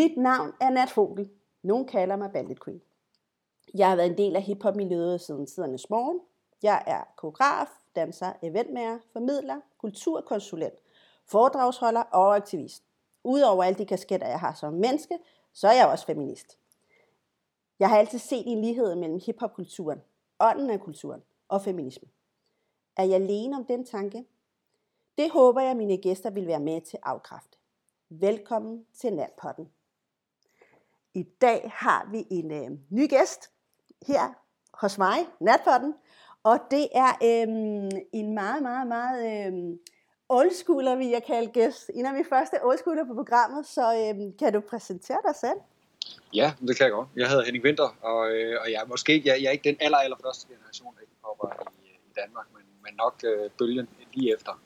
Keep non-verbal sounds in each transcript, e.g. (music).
Mit navn er Nat Fogel. Nogen kalder mig Bandit Queen. Jeg har været en del af hiphop-miljøet siden tidernes morgen. Jeg er koreograf, danser, eventmager, formidler, kulturkonsulent, foredragsholder og aktivist. Udover alle de kasketter, jeg har som menneske, så er jeg også feminist. Jeg har altid set en lighed mellem hiphop-kulturen, ånden af kulturen og feminisme. Er jeg alene om den tanke? Det håber jeg, mine gæster vil være med til at afkræfte. Velkommen til Natpotten. I dag har vi en øh, ny gæst her hos mig, Natpotten, og det er øh, en meget, meget, meget øh, oldschooler, vil jeg kalde gæst. En af mine første oldschooler på programmet, så øh, kan du præsentere dig selv? Ja, det kan jeg godt. Jeg hedder Henning Winter, og, øh, og jeg, måske, jeg, jeg er ikke den aller, aller første generation der hopper i, øh, i Danmark, men, men nok øh, bølgen lige efter.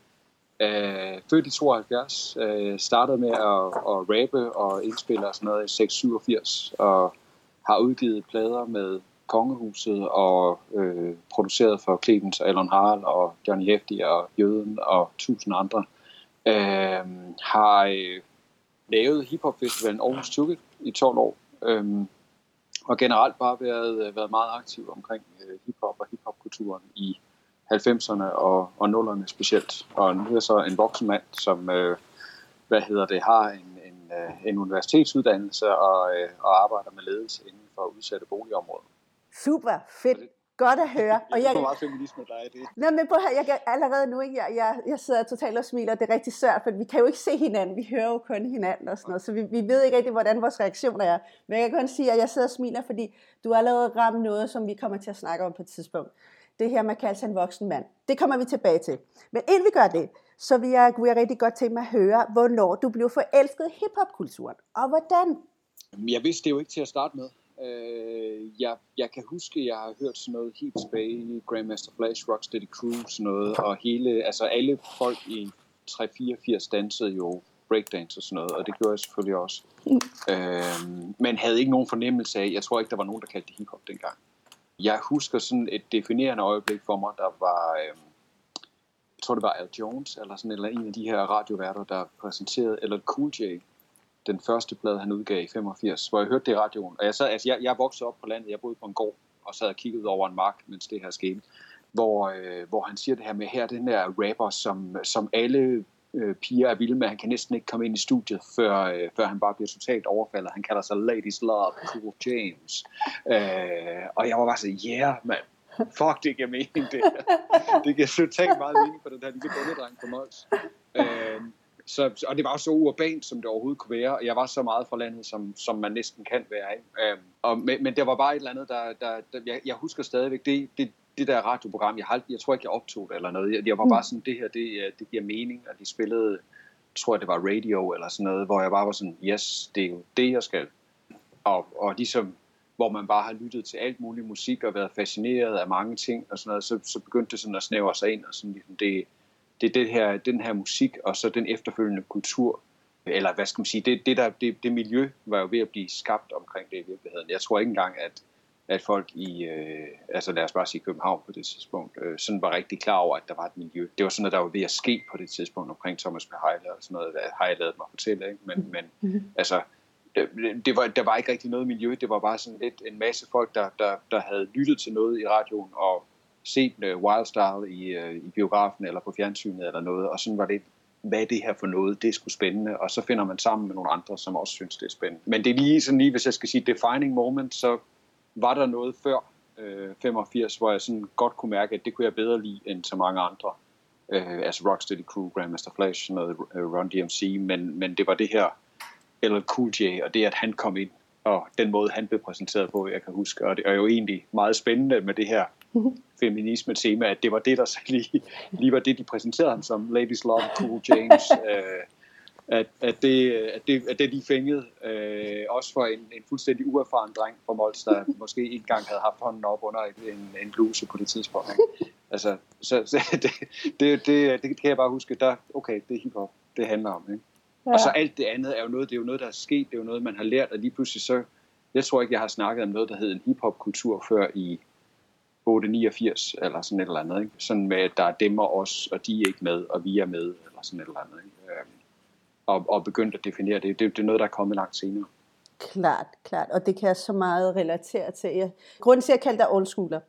Øh, født i 72, øh, startede med at, at rappe og indspille og sådan noget i 687, og har udgivet plader med Kongehuset og øh, produceret for Clemens og Alan Harald og Johnny Hefti og Jøden og tusind andre. Øh, har øh, lavet hiphop festivalen Aarhus Tukket i 12 år. Øh, og generelt bare været, været meget aktiv omkring øh, hiphop og hiphopkulturen i 90'erne og, og 0'erne specielt. Og nu er jeg så en voksen mand, som øh, hvad hedder det, har en, en, øh, en universitetsuddannelse og, øh, og arbejder med ledelse inden for udsatte boligområder. Super, fedt. Godt at høre. (laughs) Og jeg, meget feminisme dig det. Nå, men på her, jeg kan allerede nu, ikke, jeg, jeg, jeg sidder totalt og smiler, det er rigtig svært, for vi kan jo ikke se hinanden, vi hører jo kun hinanden og sådan noget, så vi, vi ved ikke rigtig, hvordan vores reaktioner er. Men jeg kan kun sige, at jeg sidder og smiler, fordi du har allerede ramt noget, som vi kommer til at snakke om på et tidspunkt det her med at kalde sig en voksen mand. Det kommer vi tilbage til. Men inden vi gør det, så vil jeg, vil jeg rigtig godt tænke mig at høre, hvornår du blev forelsket i hiphopkulturen, og hvordan? Jeg vidste det jo ikke til at starte med. Øh, jeg, jeg kan huske, at jeg har hørt sådan noget helt tilbage, Grandmaster Flash, Rocksteady Crew, sådan noget, og hele, altså alle folk i 3-84 dansede jo breakdance og sådan noget, og det gjorde jeg selvfølgelig også. Mm. Øh, men havde ikke nogen fornemmelse af, jeg tror ikke, der var nogen, der kaldte det hiphop dengang. Jeg husker sådan et definerende øjeblik for mig, der var, øh, jeg tror det var Al Jones, eller sådan eller en af de her radioværter, der præsenterede, eller Cool J, den første plade, han udgav i 85, hvor jeg hørte det i radioen. Og jeg, sad, altså, jeg, jeg voksede op på landet, jeg boede på en gård, og sad og kiggede over en mark, mens det her skete. Hvor, øh, hvor han siger det her med, her den der rapper, som, som alle øh, piger er vilde med. Han kan næsten ikke komme ind i studiet, før, øh, før han bare bliver totalt overfaldet. Han kalder sig Ladies Love, Cool James. Øh, og jeg var bare så, yeah, mand. Fuck, det giver mening, det Det giver totalt meget mening for den her lille bundedreng på Mols. Øh, så, og det var også så urbant, som det overhovedet kunne være, og jeg var så meget fra landet, som, som man næsten kan være. Ikke? Øhm, og, men, men det var bare et eller andet, der, der, der jeg, jeg husker stadigvæk, det, det, det der radioprogram, jeg, jeg tror ikke, jeg optog det eller noget. Jeg, jeg var bare mm. sådan, det her, det, det giver mening, og de spillede, tror jeg, det var radio eller sådan noget, hvor jeg bare var sådan, yes, det er jo det, jeg skal. Og, og ligesom, hvor man bare har lyttet til alt muligt musik og været fascineret af mange ting og sådan noget, så, så begyndte det sådan at snævre sig ind, og sådan ligesom det, det er det her, den her musik, og så den efterfølgende kultur, eller hvad skal man sige, det, det, der, det, det miljø var jo ved at blive skabt omkring det i virkeligheden. Jeg tror ikke engang, at at folk i, øh, altså lad os bare sige København på det tidspunkt, øh, sådan var rigtig klar over, at der var et miljø. Det var sådan noget, der var ved at ske på det tidspunkt omkring Thomas P. Heile og sådan noget, har jeg lavet mig fortælle, ikke? Men, men mm-hmm. altså, det, det var, der var ikke rigtig noget miljø, det var bare sådan lidt en masse folk, der, der, der havde lyttet til noget i radioen og set uh, Wildstyle i, uh, i biografen eller på fjernsynet eller noget, og sådan var det hvad det her for noget, det er sgu spændende, og så finder man sammen med nogle andre, som også synes, det er spændende. Men det er lige sådan lige, hvis jeg skal sige defining moment, så var der noget før øh, 85, hvor jeg sådan godt kunne mærke, at det kunne jeg bedre lide end så mange andre. Øh, altså Rocksteady Crew, Grandmaster Flash, noget uh, Run DMC, men, men det var det her LL Cool J, og det at han kom ind, og den måde han blev præsenteret på, jeg kan huske, og det er jo egentlig meget spændende med det her (laughs) feminisme-tema, at det var det, der lige, lige var det, de præsenterede ham som, Ladies Love Cool James, (laughs) øh, at, at, det, at, det, at det de fængede, øh, også for en, en fuldstændig uerfaren dreng fra Mols, der måske ikke engang havde haft hånden op under en, en bluse på det tidspunkt. Ikke? Altså, så, så (laughs) det, det, det, det, kan jeg bare huske, der, okay, det er hiphop, det handler om. Ikke? Ja. Og så alt det andet er jo noget, det er jo noget, der er sket, det er jo noget, man har lært, og lige pludselig så, jeg tror ikke, jeg har snakket om noget, der hed en hiphop-kultur før i 889 eller sådan et eller andet. Ikke? Sådan med, at der er dem og os, og de er ikke med, og vi er med, eller sådan et eller andet. Ikke? Og, og begyndt at definere det. det. Det er noget, der er kommet langt senere. Klart, klart. Og det kan jeg så meget relatere til. Jeg, grunden til, at jeg kalder dig oldschooler,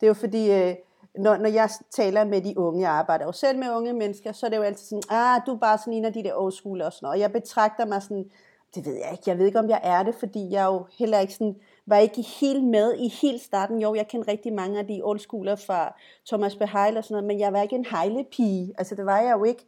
det er jo fordi, øh, når, når jeg taler med de unge, jeg arbejder jo selv med unge mennesker, så er det jo altid sådan, ah, du er bare sådan en af de der oldschooler og sådan noget. Og jeg betragter mig sådan, det ved jeg ikke, jeg ved ikke, om jeg er det, fordi jeg jo heller ikke sådan, var ikke helt med i helt starten. Jo, jeg kender rigtig mange af de oldschooler fra Thomas Beheil og sådan noget, men jeg var ikke en hejlepige. Altså, det var jeg jo ikke.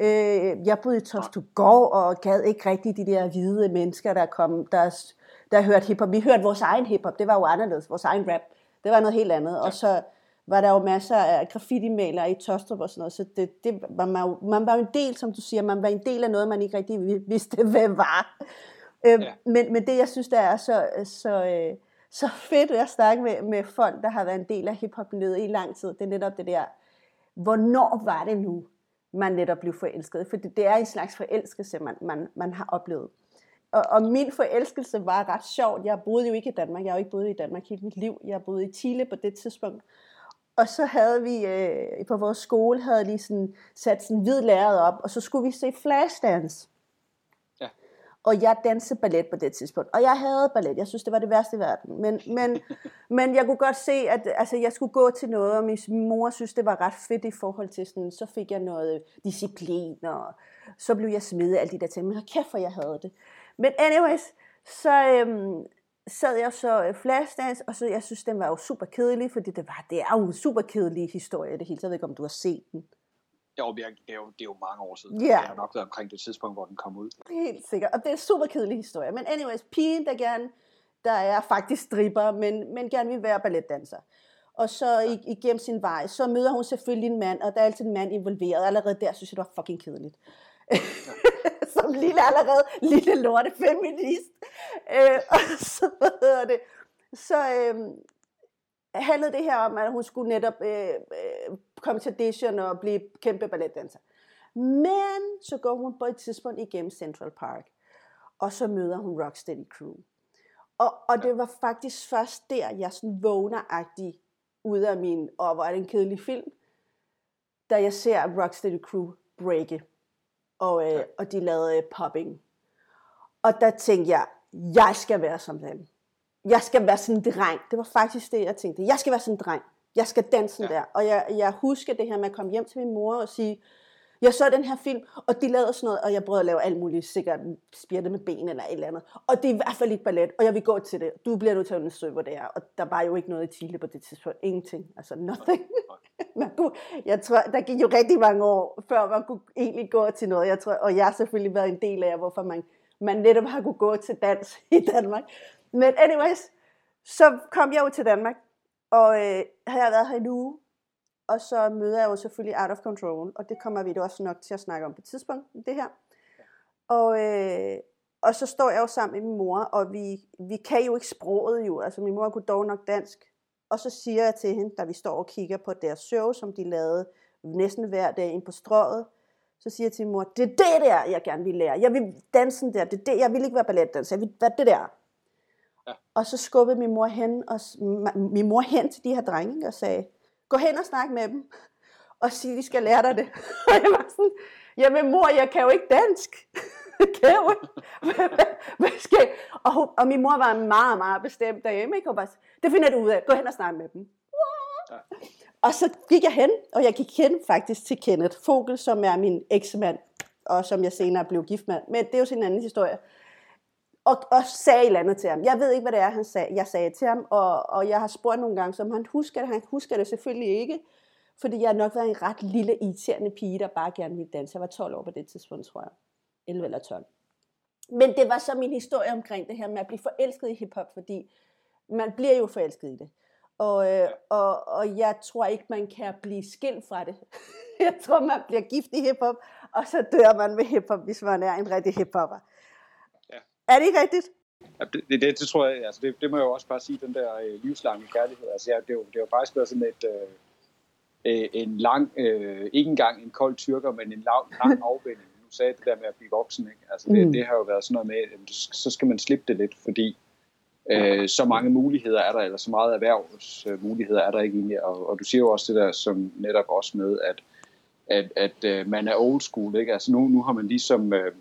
Øh, jeg boede i Tostugård og gad ikke rigtig de der hvide mennesker, der kom, der, der hørte hiphop. Vi hørte vores egen hiphop, det var jo anderledes, vores egen rap. Det var noget helt andet. Ja. Og så var der jo masser af graffiti-malere i Tostrup og sådan noget, så det, det var man, jo, man var jo en del, som du siger, man var en del af noget, man ikke rigtig vidste, (laughs) hvad var. Øh, ja. men, men det, jeg synes, der er så, så, øh, så fedt at snakke med, med folk, der har været en del af hiphop-miljøet i lang tid, det er netop det der, hvornår var det nu, man netop blev forelsket? For det, det er en slags forelskelse, man, man, man har oplevet. Og, og min forelskelse var ret sjovt. Jeg boede jo ikke i Danmark. Jeg har jo ikke boet i Danmark hele mit liv. Jeg boede i Chile på det tidspunkt. Og så havde vi øh, på vores skole havde lige sådan, sat sådan hvid lærred op, og så skulle vi se Flashdance. Og jeg dansede ballet på det tidspunkt. Og jeg havde ballet. Jeg synes, det var det værste i verden. Men, men, (laughs) men jeg kunne godt se, at altså, jeg skulle gå til noget, og min mor synes, det var ret fedt i forhold til sådan, så fik jeg noget disciplin, og så blev jeg smidt af alle de der ting. Men kæft, for jeg havde det. Men anyways, så, øhm, sad jeg så øh, Flashdance, og så jeg synes, den var jo super kedelig, fordi det, var, det er jo en super kedelig historie det hele. Jeg ved ikke, om du har set den. Jo, det er, det er jo, det er jo mange år siden. Ja. Yeah. Det har nok været omkring det tidspunkt, hvor den kom ud. Helt sikkert. Og det er en super kedelig historie. Men anyways, pigen, der gerne, der er faktisk stripper, men, men gerne vil være balletdanser. Og så igennem sin vej, så møder hun selvfølgelig en mand, og der er altid en mand involveret. Allerede der synes jeg, det var fucking kedeligt. Ja. (laughs) som lille allerede, lille lorte feminist. Øh, og så, hvad hedder det, så øh, handlede det her om, at hun skulle netop øh, øh, komme til audition og blive kæmpe balletdanser. Men så går hun på et tidspunkt igennem Central Park, og så møder hun Rocksteady Crew. Og, og det var faktisk først der, jeg sådan vågner ud af min, og hvor er det en kedelig film, da jeg ser Rocksteady Crew breake og, øh, og de lavede øh, popping. Og der tænkte jeg, jeg skal være som dem. Jeg skal være sådan en dreng. Det var faktisk det, jeg tænkte. Jeg skal være sådan en dreng. Jeg skal danse ja. der. Og jeg, jeg husker det her med at komme hjem til min mor og sige, jeg så den her film, og de lavede sådan noget, og jeg prøvede at lave alt muligt, sikkert spjætte med ben eller et eller andet. Og det er i hvert fald ikke ballet, og jeg vil gå til det. Du bliver nødt til at undersøge, hvor det er. Og der var jo ikke noget i Chile på det tidspunkt. Ingenting. Altså nothing. (laughs) man kunne, jeg tror, der gik jo rigtig mange år, før man kunne egentlig gå til noget. Jeg tror, og jeg har selvfølgelig været en del af, hvorfor man, man netop har kunne gå til dans i Danmark. Men anyways, så kom jeg jo til Danmark, og øh, havde jeg været her i en uge, og så møder jeg jo selvfølgelig Out of Control, og det kommer vi da også nok til at snakke om på et tidspunkt, det her. Og, øh, og så står jeg jo sammen med min mor, og vi, vi kan jo ikke sproget jo, altså min mor kunne dog nok dansk. Og så siger jeg til hende, da vi står og kigger på deres show, som de lavede næsten hver dag ind på strået, så siger jeg til min mor, det er det der, jeg gerne vil lære. Jeg vil dansen der, det er det, jeg vil ikke være balletdanser, jeg vil være det der. Ja. Og så skubbede min mor hen, og, min mor hen til de her drenge og sagde, Gå hen og snak med dem, og sige, de skal lære dig det. (laughs) Og jeg var sådan, jamen mor, jeg kan jo ikke dansk. (laughs) kan jeg Hvad skal Og, hun, og min mor var meget, meget bestemt derhjemme. Ikke? Og bare, det finder du ud af. Gå hen og snak med dem. Ja. Og så gik jeg hen, og jeg gik hen faktisk til Kenneth Fogel, som er min eksmand, og som jeg senere blev gift med. Men det er jo sin anden historie og, og sagde et eller andet til ham. Jeg ved ikke, hvad det er, han sag, jeg sagde til ham, og, og jeg har spurgt nogle gange, om han husker det. Han husker det selvfølgelig ikke, fordi jeg har nok været en ret lille, irriterende pige, der bare gerne ville danse. Jeg var 12 år på det tidspunkt, tror jeg. 11 eller 12. Men det var så min historie omkring det her med at blive forelsket i hiphop, fordi man bliver jo forelsket i det. Og, øh, og, og jeg tror ikke, man kan blive skilt fra det. (laughs) jeg tror, man bliver gift i hiphop, og så dør man med hiphop, hvis man er en rigtig hiphopper. Er det ikke rigtigt? Ja, det, det, det, det tror jeg, altså det, det må jeg jo også bare sige, den der øh, livslange kærlighed. Altså, ja, det, er jo, det er jo faktisk været sådan et, øh, øh, en lang, øh, ikke engang en kold tyrker, men en lang, lang (laughs) afvinding. Nu sagde det der med at blive voksen, ikke? Altså, det, mm. det har jo været sådan noget med, at så skal man slippe det lidt, fordi øh, så mange muligheder er der, eller så meget erhvervsmuligheder er der ikke egentlig. Og, og du siger jo også det der, som netop også med, at, at, at øh, man er old school, ikke? Altså nu, nu har man ligesom... Øh,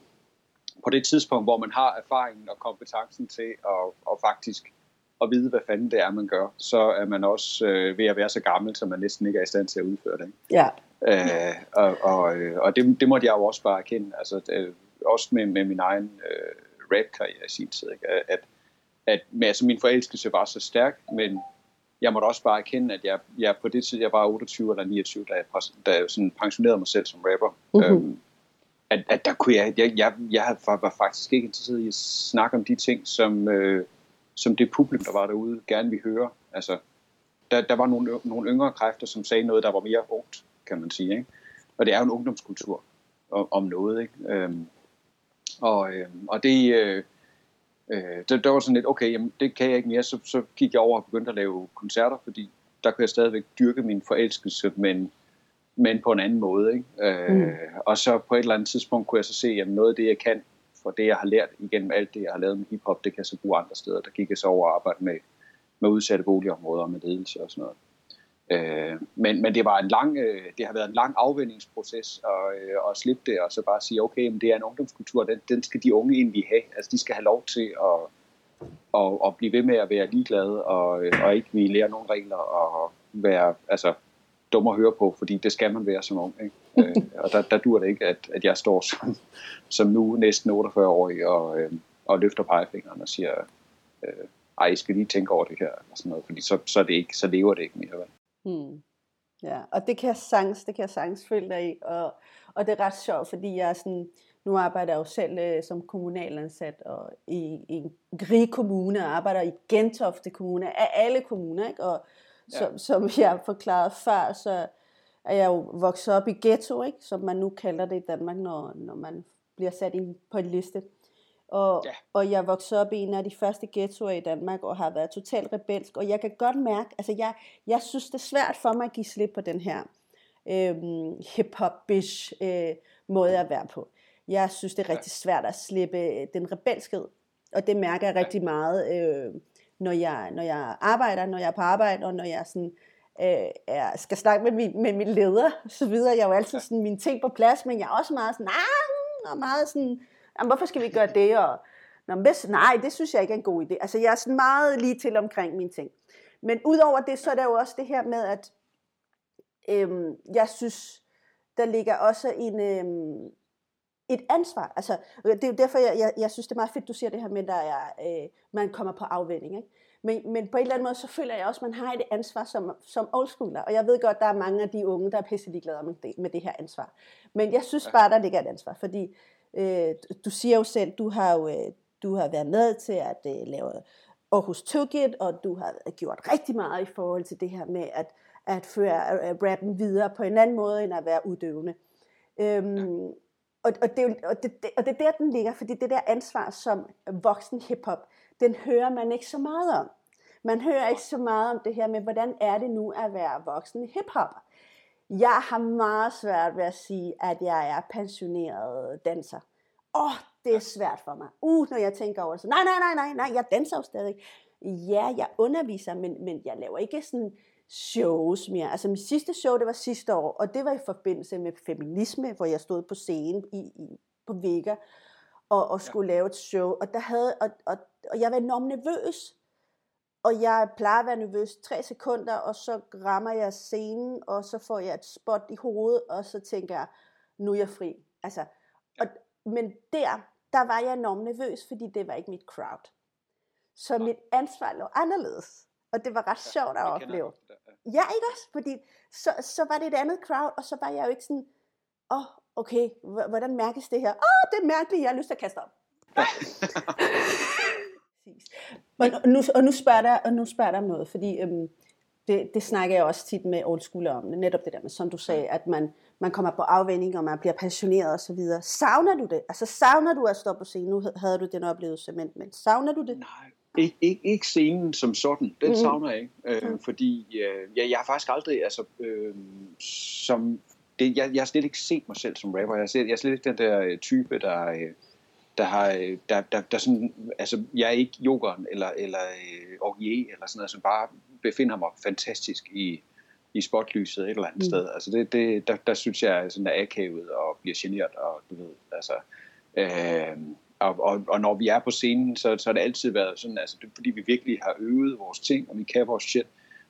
på det tidspunkt, hvor man har erfaringen og kompetencen til at, at faktisk at vide, hvad fanden det er, man gør, så er man også øh, ved at være så gammel, så man næsten ikke er i stand til at udføre det. Ikke? Ja. Øh, og og, øh, og det, det måtte jeg jo også bare erkende, altså, det, også med, med min egen øh, rap-karriere i sin tid, ikke? at, at med, altså, min forelskelse var så stærk, men jeg måtte også bare erkende, at jeg, jeg på det tid, jeg var 28 eller 29, da jeg, da jeg sådan pensionerede mig selv som rapper, mm-hmm. øhm, at, at der kunne jeg, jeg, jeg, jeg var faktisk ikke interesseret i at snakke om de ting, som, øh, som det publikum, der var derude, gerne ville høre. Altså, der, der var nogle, nogle yngre kræfter, som sagde noget, der var mere ungt, kan man sige. Ikke? Og det er jo en ungdomskultur om, om noget. Ikke? Øhm, og, øh, og det, øh, øh, der, der var sådan lidt, okay, jamen, det kan jeg ikke mere. Så, så gik jeg over og begyndte at lave koncerter, fordi der kunne jeg stadigvæk dyrke min forelskelse, men, men på en anden måde. Ikke? Øh, mm. Og så på et eller andet tidspunkt kunne jeg så se, at noget af det, jeg kan, for det, jeg har lært igennem alt det, jeg har lavet med hiphop, det kan jeg så bruge andre steder. Der gik jeg så over at arbejde med, med udsatte boligområder med ledelse og sådan noget. Øh, men, men det var en lang, øh, det har været en lang afvendingsproces at, øh, at slippe det og så bare sige, okay, men det er en ungdomskultur, den, den skal de unge egentlig have. Altså de skal have lov til at, at, at blive ved med at være ligeglade og, øh, og ikke ville lære nogle regler og være altså, dum at høre på, fordi det skal man være som ung. Ikke? (laughs) øh, og der, der dur det ikke, at, at jeg står som, som nu næsten 48-årig og, øh, og løfter pegefingeren og siger, øh, ej, I skal lige tænke over det her, og sådan noget, fordi så, så, er det ikke, så lever det ikke mere. Vel? Hmm. Ja, og det kan jeg sagtens, det kan jeg sagtens følge dig i, og, og det er ret sjovt, fordi jeg er sådan, nu arbejder jeg jo selv øh, som kommunalansat og i, i en grig kommune, og arbejder i Gentofte Kommune, af alle kommuner, ikke? og ja. som (laughs) jeg forklarede før, så er jeg jo vokset op i ghetto, ikke? som man nu kalder det i Danmark, når, når man bliver sat ind på en liste. Og, ja. og jeg voksede op i en af de første ghettoer i Danmark, og har været totalt rebelsk. Og jeg kan godt mærke, altså jeg, jeg synes, det er svært for mig at give slip på den her øhm, hip-hop-bish øh, måde at være på. Jeg synes, det er rigtig svært at slippe øh, den rebelskhed. Og det mærker jeg rigtig meget, øh, når, jeg, når jeg arbejder, når jeg er på arbejde, og når jeg sådan, øh, er, skal snakke med min, med min leder, så videre. Jeg er jo altid sådan mine ting på plads, men jeg er også meget sådan, nah, og meget sådan, jamen, hvorfor skal vi gøre det? Og, Nå, hvis, nej, det synes jeg ikke er en god idé. Altså, jeg er sådan meget lige til omkring mine ting. Men udover det, så er der jo også det her med, at øhm, jeg synes, der ligger også en, øhm, et ansvar. Altså, det er jo derfor, jeg, jeg, jeg synes, det er meget fedt, du siger det her med, at øh, man kommer på afvænding. Ikke? Men, men på en eller anden måde, så føler jeg også, at man har et ansvar som, som oldschooler. Og jeg ved godt, der er mange af de unge, der er pisse ligeglade med det, med det her ansvar. Men jeg synes bare, der ligger et ansvar, fordi Øh, du siger jo selv, du har jo øh, du har været med til at øh, lave Aarhus Tugget, og du har gjort rigtig meget i forhold til det her med at, at føre øh, rappen videre på en anden måde, end at være uddøvende. Øhm, og, og, det, og, det, og det er der, den ligger, fordi det der ansvar som voksen hiphop, den hører man ikke så meget om. Man hører ikke så meget om det her med, hvordan er det nu at være voksen hiphopper. Jeg har meget svært ved at sige, at jeg er pensioneret danser. Åh, oh, det er svært for mig. Uh, når jeg tænker over det. Så, nej, nej, nej, nej, nej, jeg danser jo stadig. Ja, jeg underviser, men, men jeg laver ikke sådan shows mere. Altså mit sidste show, det var sidste år, og det var i forbindelse med feminisme, hvor jeg stod på scenen i, i, på Vega og, og skulle ja. lave et show. Og, der havde, og, og, og jeg var enormt nervøs, og jeg plejer at være nervøs tre sekunder, og så rammer jeg scenen, og så får jeg et spot i hovedet, og så tænker jeg, nu er jeg fri. Altså, og, men der, der var jeg enormt nervøs, fordi det var ikke mit crowd. Så mit ansvar lå anderledes. Og det var ret sjovt at opleve. Ja, ikke også? Fordi så, så var det et andet crowd, og så var jeg jo ikke sådan, åh, oh, okay, hvordan mærkes det her? Åh, oh, det er mærkeligt, jeg har lyst til at kaste op. (laughs) Men, og, nu, og nu spørger der, og nu spørger der om noget, fordi øhm, det, det snakker jeg også tit med old school om, netop det der med, som du sagde, at man, man kommer på afvænding, og man bliver så videre. Savner du det? Altså savner du at stå på scenen? Nu havde du den oplevelse, men, men savner du det? Nej, ikke, ikke, ikke scenen som sådan. Den mm. savner jeg ikke. Øh, mm. Fordi øh, jeg, jeg har faktisk aldrig, altså, øh, som, det, jeg, jeg har slet ikke set mig selv som rapper. Jeg har, set, jeg er slet ikke den der øh, type, der... Øh, der har, øh, der, der, der sådan, altså jeg er ikke yogeren eller, eller øh, orgie eller sådan noget, som bare befinder mig fantastisk i, i spotlyset et eller andet mm. sted. Altså det, det, der, der synes jeg er sådan er akavet og bliver generet og du ved, altså, øh, og, og, og når vi er på scenen, så, så har det altid været sådan, altså det fordi vi virkelig har øvet vores ting, og vi kan vores shit,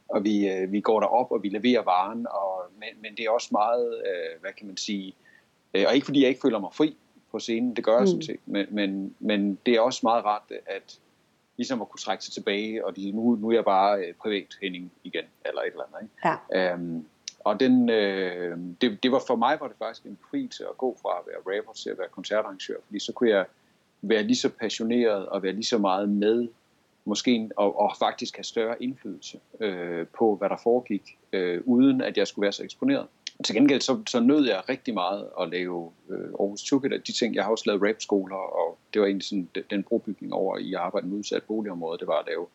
og vi, øh, vi går derop, og vi leverer varen, og, men, men det er også meget, øh, hvad kan man sige, øh, og ikke fordi jeg ikke føler mig fri på scenen, det gør jeg mm. sådan set, men, men, men det er også meget rart, at ligesom at kunne trække sig tilbage, og de, nu, nu er jeg bare øh, privat Henning igen, eller et eller andet. Ikke? Ja. Øhm, og den, øh, det, det var for mig var det faktisk en fri til at gå fra at være rapper til at være koncertarrangør, fordi så kunne jeg være lige så passioneret og være lige så meget med, måske og, og faktisk have større indflydelse øh, på, hvad der foregik, øh, uden at jeg skulle være så eksponeret. Til gengæld så, så nød jeg rigtig meget at lave øh, Aarhus Tukket, de ting, jeg har også lavet rap-skoler, og det var egentlig sådan den, brobygning over i arbejde med udsat boligområder, det var at lave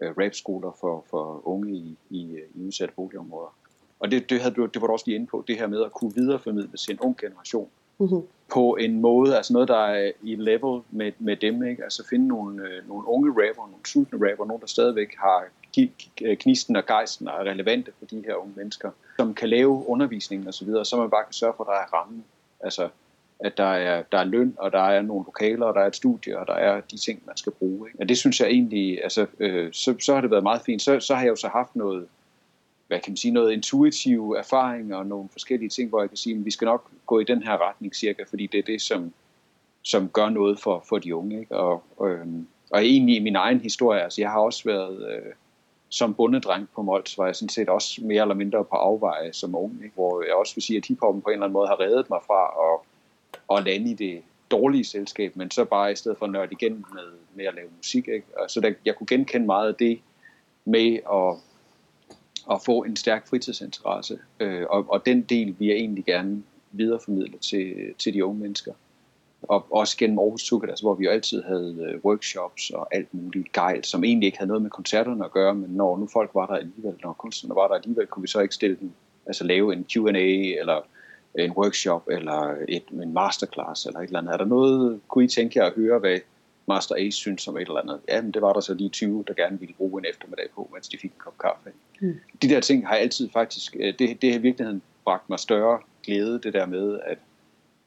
øh, rap-skoler for, for unge i, i, i udsatte boligområder. Og det, det, havde du, det var du også lige inde på, det her med at kunne videreformidle til en ung generation mm-hmm. på en måde, altså noget, der er i level med, med dem, ikke? altså finde nogle, øh, nogle unge rapper, nogle sultne rapper, nogle der stadigvæk har knisten øh, og gejsten og er relevante for de her unge mennesker, som kan lave undervisning og så videre, så man bare kan sørge for, at der er rammen. Altså, at der er, der er løn, og der er nogle lokaler, og der er et studie, og der er de ting, man skal bruge. Ikke? Og det synes jeg egentlig, altså, øh, så, så har det været meget fint. Så, så har jeg jo så haft noget, hvad kan man sige, noget intuitiv erfaring og nogle forskellige ting, hvor jeg kan sige, at vi skal nok gå i den her retning cirka, fordi det er det, som, som gør noget for, for de unge. Ikke? Og, øh, og egentlig i min egen historie, altså jeg har også været... Øh, som bundedreng på Mols var jeg sådan set også mere eller mindre på afveje som ung, ikke? hvor jeg også vil sige, at hiphoppen på en eller anden måde har reddet mig fra at, at lande i det dårlige selskab, men så bare i stedet for at nørde igen med, med at lave musik. Ikke? Og så der, jeg kunne genkende meget af det med at, at få en stærk fritidsinteresse, øh, og, og den del vil jeg egentlig gerne videreformidle til, til de unge mennesker og også gennem Aarhus Tukat, altså, hvor vi jo altid havde øh, workshops og alt muligt gejl, som egentlig ikke havde noget med koncerterne at gøre, men når nu folk var der alligevel, når kunstnerne var der alligevel, kunne vi så ikke stille dem, altså lave en Q&A eller en workshop eller et, en masterclass eller et eller andet. Er der noget, kunne I tænke jer at høre, hvad Master Ace synes om et eller andet? Ja, men det var der så lige 20, der gerne ville bruge en eftermiddag på, mens de fik en kop kaffe. Mm. De der ting har altid faktisk, øh, det, det har i virkeligheden bragt mig større glæde, det der med, at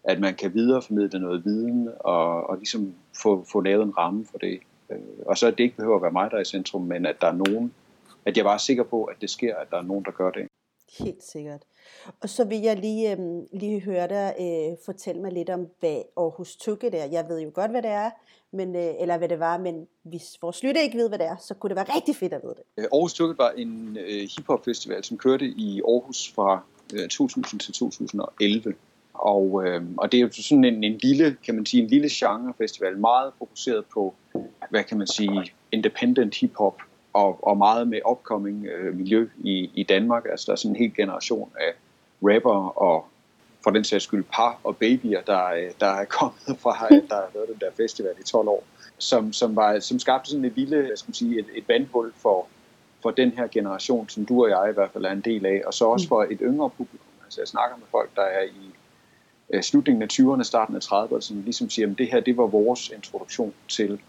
at man kan videreformidle noget viden og, og ligesom få, få lavet en ramme for det. Øh, og så at det ikke behøver at være mig, der er i centrum, men at der er nogen, at jeg bare er sikker på, at det sker, at der er nogen, der gør det. Helt sikkert. Og så vil jeg lige, øh, lige høre dig øh, fortælle mig lidt om, hvad Aarhus Tukke er. Jeg ved jo godt, hvad det er, men, øh, eller hvad det var, men hvis vores lytter ikke ved, hvad det er, så kunne det være rigtig fedt at vide det. Øh, Aarhus Tukke var en øh, hiphop festival, som kørte i Aarhus fra øh, 2000 til 2011. Og, øh, og det er jo sådan en, en lille, kan man sige, en lille genrefestival, meget fokuseret på, hvad kan man sige, independent hiphop og, og meget med upcoming øh, miljø i, i Danmark. Altså der er sådan en hel generation af rapper og for den sags skyld par og babyer, der, der er kommet (laughs) fra, der har været den der festival i 12 år, som, som, var, som skabte sådan et lille, skal man sige, et, et vandhul for, for den her generation, som du og jeg i hvert fald er en del af, og så også for et yngre publikum. Altså jeg snakker med folk, der er i øh, slutningen af 20'erne, starten af 30'erne, som ligesom siger, at det her det var vores introduktion til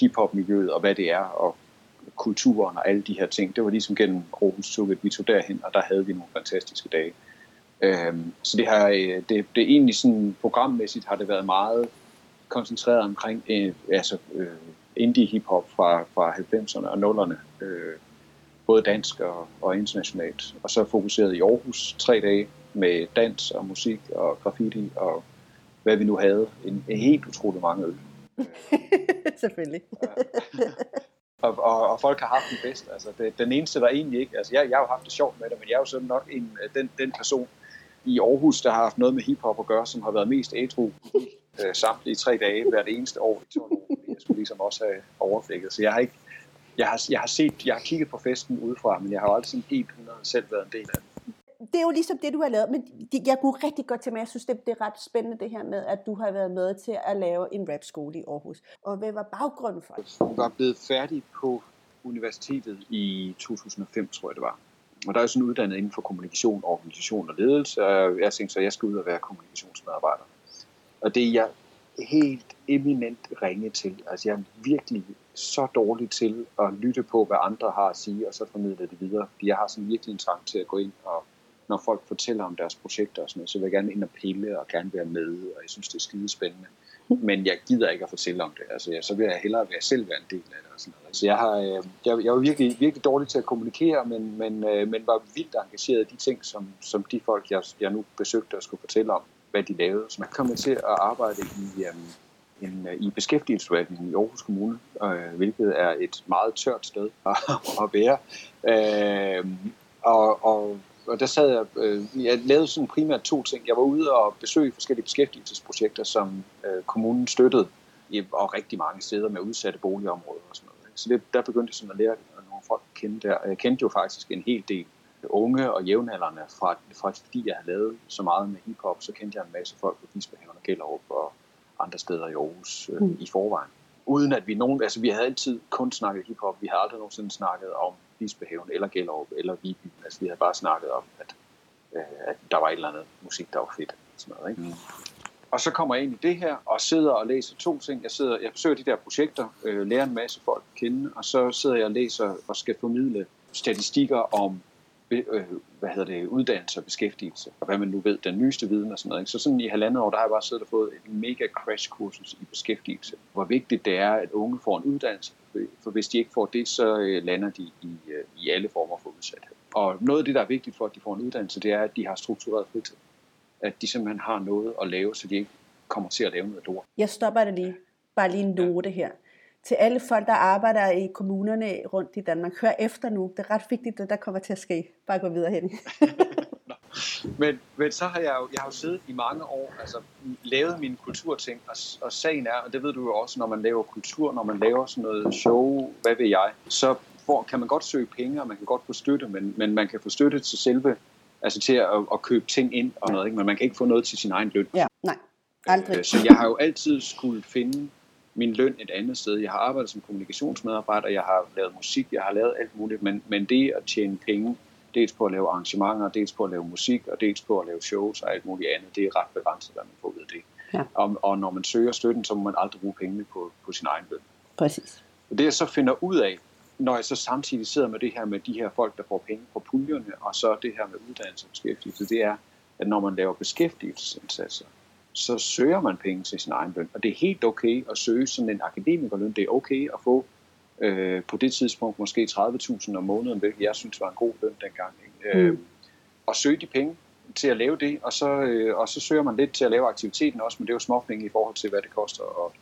hiphop-miljøet og hvad det er, og kulturen og alle de her ting. Det var ligesom gennem Aarhus Tukket, vi tog derhen, og der havde vi nogle fantastiske dage. Øhm, så det, her, øh, det, det er egentlig sådan programmæssigt har det været meget koncentreret omkring øh, altså, øh, indie hiphop fra, fra 90'erne og 0'erne. Øh, både dansk og, og internationalt. Og så fokuseret i Aarhus tre dage, med dans og musik og graffiti og hvad vi nu havde. En, en helt utrolig mange øl. (laughs) Selvfølgelig og, og, og folk har haft det bedst. Altså, det, den eneste, der egentlig ikke... Altså, jeg, jeg har jo haft det sjovt med det, men jeg er jo sådan nok en, øh, den, den person i Aarhus, der har haft noget med hiphop at gøre, som har været mest ædru øh, i tre dage hvert eneste år i 12 år. Jeg skulle ligesom også have overflækket. Så jeg har ikke... Jeg har, jeg har set, jeg har kigget på festen udefra, men jeg har jo aldrig helt 100 selv været en del af den det er jo ligesom det, du har lavet, men jeg kunne rigtig godt til mig, jeg synes, det, det er ret spændende det her med, at du har været med til at lave en rapskole i Aarhus. Og hvad var baggrunden for det? Jeg var blevet færdig på universitetet i 2005, tror jeg det var. Og der er jo sådan uddannet inden for kommunikation, organisation og ledelse, og jeg tænkte så, at jeg skal ud og være kommunikationsmedarbejder. Og det er jeg helt eminent ringe til. Altså jeg er virkelig så dårlig til at lytte på, hvad andre har at sige, og så formidle det videre. Fordi jeg har sådan virkelig en trang til at gå ind og når folk fortæller om deres projekter og sådan noget, så vil jeg gerne ind og pille og gerne være med, og jeg synes, det er skide spændende. men jeg gider ikke at fortælle om det. Altså, så vil jeg hellere være selv være en del af det. Og sådan noget. Så jeg, har, øh, jeg, jeg var virkelig, virkelig dårlig til at kommunikere, men, men, øh, men var vildt engageret i de ting, som, som de folk, jeg, jeg nu besøgte og skulle fortælle om, hvad de lavede. Så man kom til at arbejde i, øh, en, øh, i beskæftigelsesforvaltningen i Aarhus Kommune, øh, hvilket er et meget tørt sted at, (laughs) at være. Øh, og, og og der sad jeg, øh, jeg lavede sådan primært to ting. Jeg var ude og besøge forskellige beskæftigelsesprojekter, som øh, kommunen støttede, og rigtig mange steder med udsatte boligområder og sådan noget. Så det, der begyndte jeg sådan at lære nogle folk at kende der. Jeg kendte jo faktisk en hel del unge og jævnaldrende, fra, fra fordi jeg havde lavet så meget med hiphop, så kendte jeg en masse folk på Bispehaven og Gellerup og andre steder i Aarhus øh, mm. i forvejen. Uden at vi nogen, altså vi havde altid kun snakket hiphop, vi havde aldrig nogensinde snakket om Bispehaven eller Gellerup eller Viby. Altså vi havde bare snakket om, at, øh, at der var et eller andet musik, der var fedt. Sådan noget, ikke? Mm. Og så kommer jeg ind i det her og sidder og læser to ting. Jeg, sidder, jeg besøger de der projekter, øh, lærer en masse folk at kende, og så sidder jeg og læser og skal formidle statistikker om hvad hedder det, uddannelse og beskæftigelse, og hvad man nu ved, den nyeste viden og sådan noget. Så sådan i halvandet år, der har jeg bare siddet og fået et mega crash kursus i beskæftigelse. Hvor vigtigt det er, at unge får en uddannelse, for hvis de ikke får det, så øh, lander de i, øh, i alle former for udsathed. Og noget af det, der er vigtigt for, at de får en uddannelse, det er, at de har struktureret fritid. At de simpelthen har noget at lave, så de ikke kommer til at lave noget lort. Jeg stopper det lige. Bare lige en note her til alle folk, der arbejder i kommunerne rundt i Danmark. Hør efter nu. Det er ret vigtigt, det der kommer til at ske. Bare gå videre hen. (laughs) men, men så har jeg jo, jeg har jo siddet i mange år, altså lavet mine kulturting, og, og sagen er, og det ved du jo også, når man laver kultur, når man laver sådan noget show, hvad ved jeg, så får, kan man godt søge penge, og man kan godt få støtte, men, men man kan få støtte til selve, altså til at, at købe ting ind og noget, ikke? men man kan ikke få noget til sin egen løn. Ja, nej, aldrig. Øh, så jeg har jo altid skulle finde min løn et andet sted. Jeg har arbejdet som kommunikationsmedarbejder, jeg har lavet musik, jeg har lavet alt muligt, men, men det at tjene penge, dels på at lave arrangementer, dels på at lave musik, og dels på at lave shows og alt muligt andet, det er ret begrænset, hvad man får ud af det. Ja. Og, og når man søger støtten, så må man aldrig bruge pengene på, på sin egen løn. Præcis. Og det jeg så finder ud af, når jeg så samtidig sidder med det her med de her folk, der får penge på puljerne, og så det her med uddannelse og beskæftigelse, det er, at når man laver beskæftigelsesindsatser, så søger man penge til sin egen løn. Og det er helt okay at søge sådan en akademikerløn. Det er okay at få øh, på det tidspunkt måske 30.000 om måneden, hvilket jeg synes var en god løn dengang. Ikke? Mm. Øh, og søge de penge til at lave det, og så, øh, og så søger man lidt til at lave aktiviteten også, men det er jo småpenge i forhold til, hvad det koster at,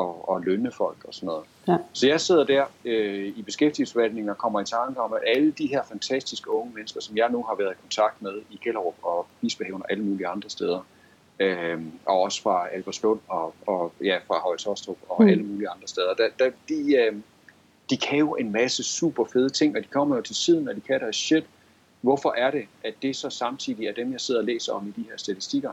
at, at lønne folk og sådan noget. Ja. Så jeg sidder der øh, i beskæftigelsesforvaltningen og kommer i tanke om, at alle de her fantastiske unge mennesker, som jeg nu har været i kontakt med i Gellerup og Bispehaven og alle mulige andre steder, øh, og også fra Albertslund og, og ja, fra Højs og mm. alle mulige andre steder. Der, der, de, øh, de kan jo en masse super fede ting, og de kommer jo til siden, og de kan deres shit. Hvorfor er det, at det så samtidig er dem, jeg sidder og læser om i de her statistikker?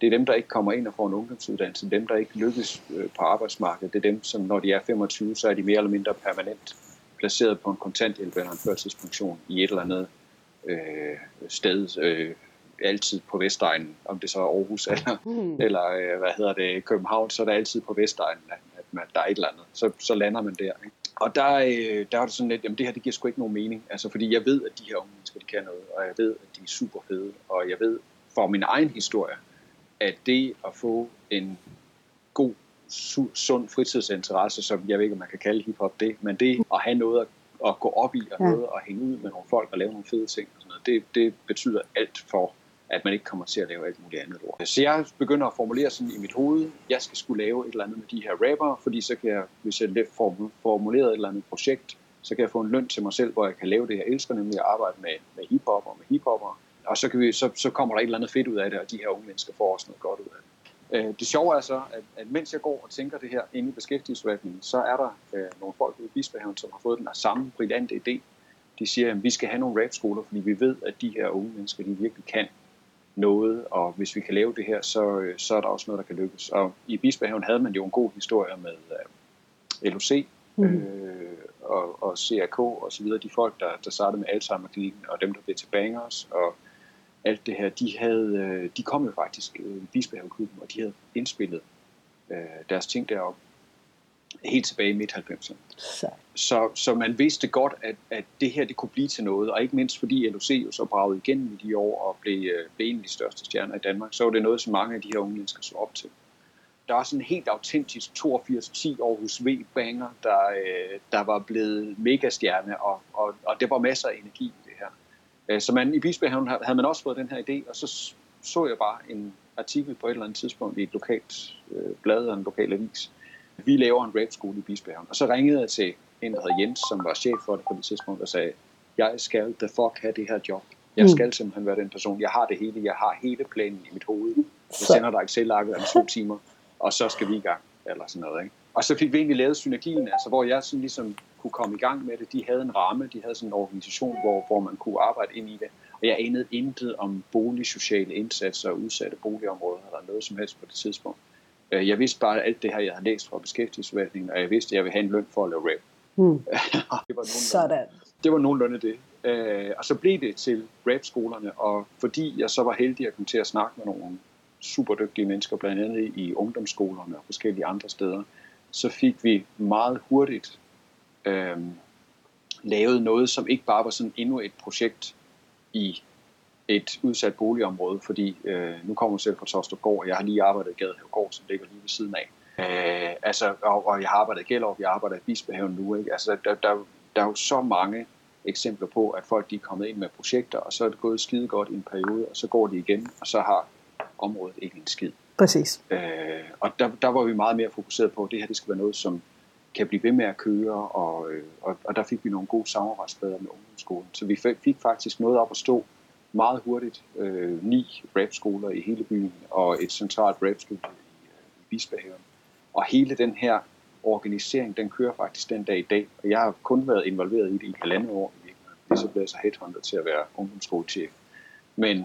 Det er dem, der ikke kommer ind og får en ungdomsuddannelse, dem, der ikke lykkes øh, på arbejdsmarkedet. Det er dem, som når de er 25, så er de mere eller mindre permanent placeret på en kontanthjælp eller en førtidspension i et eller andet øh, sted, øh, altid på Vestegnen, om det så er Aarhus eller, mm. eller øh, hvad hedder det, København, så er det altid på Vestegnen, at, man, der er et eller andet. Så, så lander man der. Ikke? Og der, øh, der er det sådan lidt, jamen det her, det giver sgu ikke nogen mening. Altså, fordi jeg ved, at de her unge mennesker, de kan noget, og jeg ved, at de er super fede, og jeg ved fra min egen historie, at det at få en god, sund fritidsinteresse, som jeg ved ikke, om man kan kalde hiphop det, men det at have noget at, at gå op i, og ja. noget at hænge ud med nogle folk og lave nogle fede ting, og sådan noget, det, det betyder alt for at man ikke kommer til at lave alt muligt andet ord. Så jeg begynder at formulere sådan i mit hoved, jeg skal skulle lave et eller andet med de her rapper, fordi så kan jeg, hvis jeg formuleret et eller andet projekt, så kan jeg få en løn til mig selv, hvor jeg kan lave det, jeg elsker, nemlig at arbejde med, med hiphop og med hiphopper. Og så, kan vi, så, så kommer der et eller andet fedt ud af det, og de her unge mennesker får også noget godt ud af det. Øh, det sjove er så, at, at mens jeg går og tænker det her inde i beskæftigelsesforvaltningen, så er der øh, nogle folk ude i Bispehaven, som har fået den samme brillante idé. De siger, at vi skal have nogle rapskoler, fordi vi ved, at de her unge mennesker, de virkelig kan noget, og hvis vi kan lave det her, så, øh, så er der også noget, der kan lykkes. Og i Bispehaven havde man jo en god historie med øh, LOC mm. øh, og, og CRK og så videre. De folk, der, der startede med Alzheimer-klinikken, og dem, der blev til Bangers, og alt det her, de, havde, øh, de kom jo faktisk i Bispehaven-klubben, og de havde indspillet øh, deres ting deroppe helt tilbage i midt-90'erne. Så. så. Så man vidste godt, at, at det her det kunne blive til noget, og ikke mindst fordi LOC jo så bragede igennem i de år og blev, øh, blev en af de største stjerner i Danmark, så var det noget, som mange af de her unge mennesker så op til. der var sådan en helt autentisk 82-10 Aarhus V-banger, der, øh, der var blevet megastjerne, og, og, og det var masser af energi i det her. Øh, så man, i Bispehaven havde man også fået den her idé, og så så jeg bare en artikel på et eller andet tidspunkt i et lokalt øh, blad eller en lokal avis. Vi laver en rap-skole i Bispehaven. Og så ringede jeg til en, der hed Jens, som var chef for det på det tidspunkt, og sagde, jeg skal the fuck have det her job. Jeg skal mm. simpelthen være den person. Jeg har det hele. Jeg har hele planen i mit hoved. Jeg sender dig Excel-arket om to timer, og så skal vi i gang. Eller sådan noget, ikke? Og så fik vi egentlig lavet synergien, altså hvor jeg sådan ligesom kunne komme i gang med det. De havde en ramme, de havde sådan en organisation, hvor, hvor man kunne arbejde ind i det. Og jeg anede intet om boligsociale indsatser og udsatte boligområder eller noget som helst på det tidspunkt. Øh, jeg vidste bare alt det her, jeg havde læst fra beskæftigelsesforvaltningen, og jeg vidste, at jeg ville have en løn for at lave rap. Hmm. (laughs) det var Sådan. Det var nogenlunde det. Øh, og så blev det til rap-skolerne, og fordi jeg så var heldig at komme til at snakke med nogle super dygtige mennesker, blandt andet i ungdomsskolerne og forskellige andre steder, så fik vi meget hurtigt øh, lavet noget, som ikke bare var sådan endnu et projekt i et udsat boligområde, fordi øh, nu kommer jeg selv fra Tostergård, og jeg har lige arbejdet i Gadehavegård, som ligger lige ved siden af. Øh, altså, og, og jeg har arbejdet i Gellerup, jeg arbejder i Bispehaven nu. Ikke? Altså, der, der, der er jo så mange eksempler på, at folk de er kommet ind med projekter, og så er det gået skide godt i en periode, og så går de igen, og så har området ikke en skid. Præcis. Øh, og der, der var vi meget mere fokuseret på, at det her det skal være noget, som kan blive ved med at køre, og, øh, og, og der fik vi nogle gode samarbejdssteder med ungdomsskolen. Så vi fik faktisk noget op at stå meget hurtigt. Øh, ni rap-skoler i hele byen, og et centralt rapstudie i, øh, i Bispehaven. Og hele den her organisering, den kører faktisk den dag i dag. Og jeg har kun været involveret i det i halvandet år. Det så blev jeg så headhunter til at være ungdomsskolechef. Men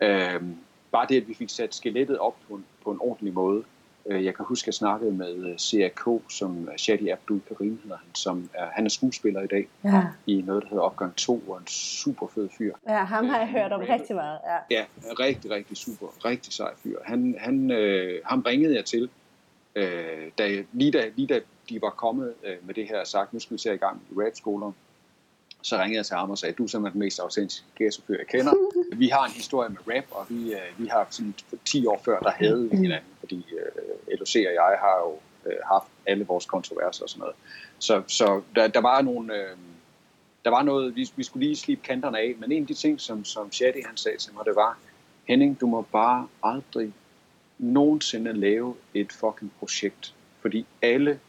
øh, bare det, at vi fik sat skelettet op på en, på en ordentlig måde. Øh, jeg kan huske, at jeg snakkede med øh, CRK, som Shadi Abdul Karim hedder han, som er, han er skuespiller i dag ja. i noget, der hedder Opgang 2, og en super fed fyr. Ja, ham har jeg hørt om rigtig meget. Ja, ja rigtig, rigtig super. Rigtig sej fyr. Han, han, øh, ham ringede jeg til, øh, da, lige, da, lige da de var kommet øh, med det her sagt, nu skal vi se i gang i rap-skoler, så ringede jeg til ham og sagde, du er simpelthen den mest autentiske gæstchauffør, jeg kender. (laughs) Vi har en historie med rap, og vi, øh, vi har sådan 10 år før, der havde vi hinanden, fordi øh, LOC og jeg har jo øh, haft alle vores kontroverser og sådan noget. Så, så der, der var nogle... Øh, der var noget, vi, vi skulle lige slippe kanterne af, men en af de ting, som, som Shadi han sagde til mig, det var, Henning, du må bare aldrig nogensinde lave et fucking projekt, fordi alle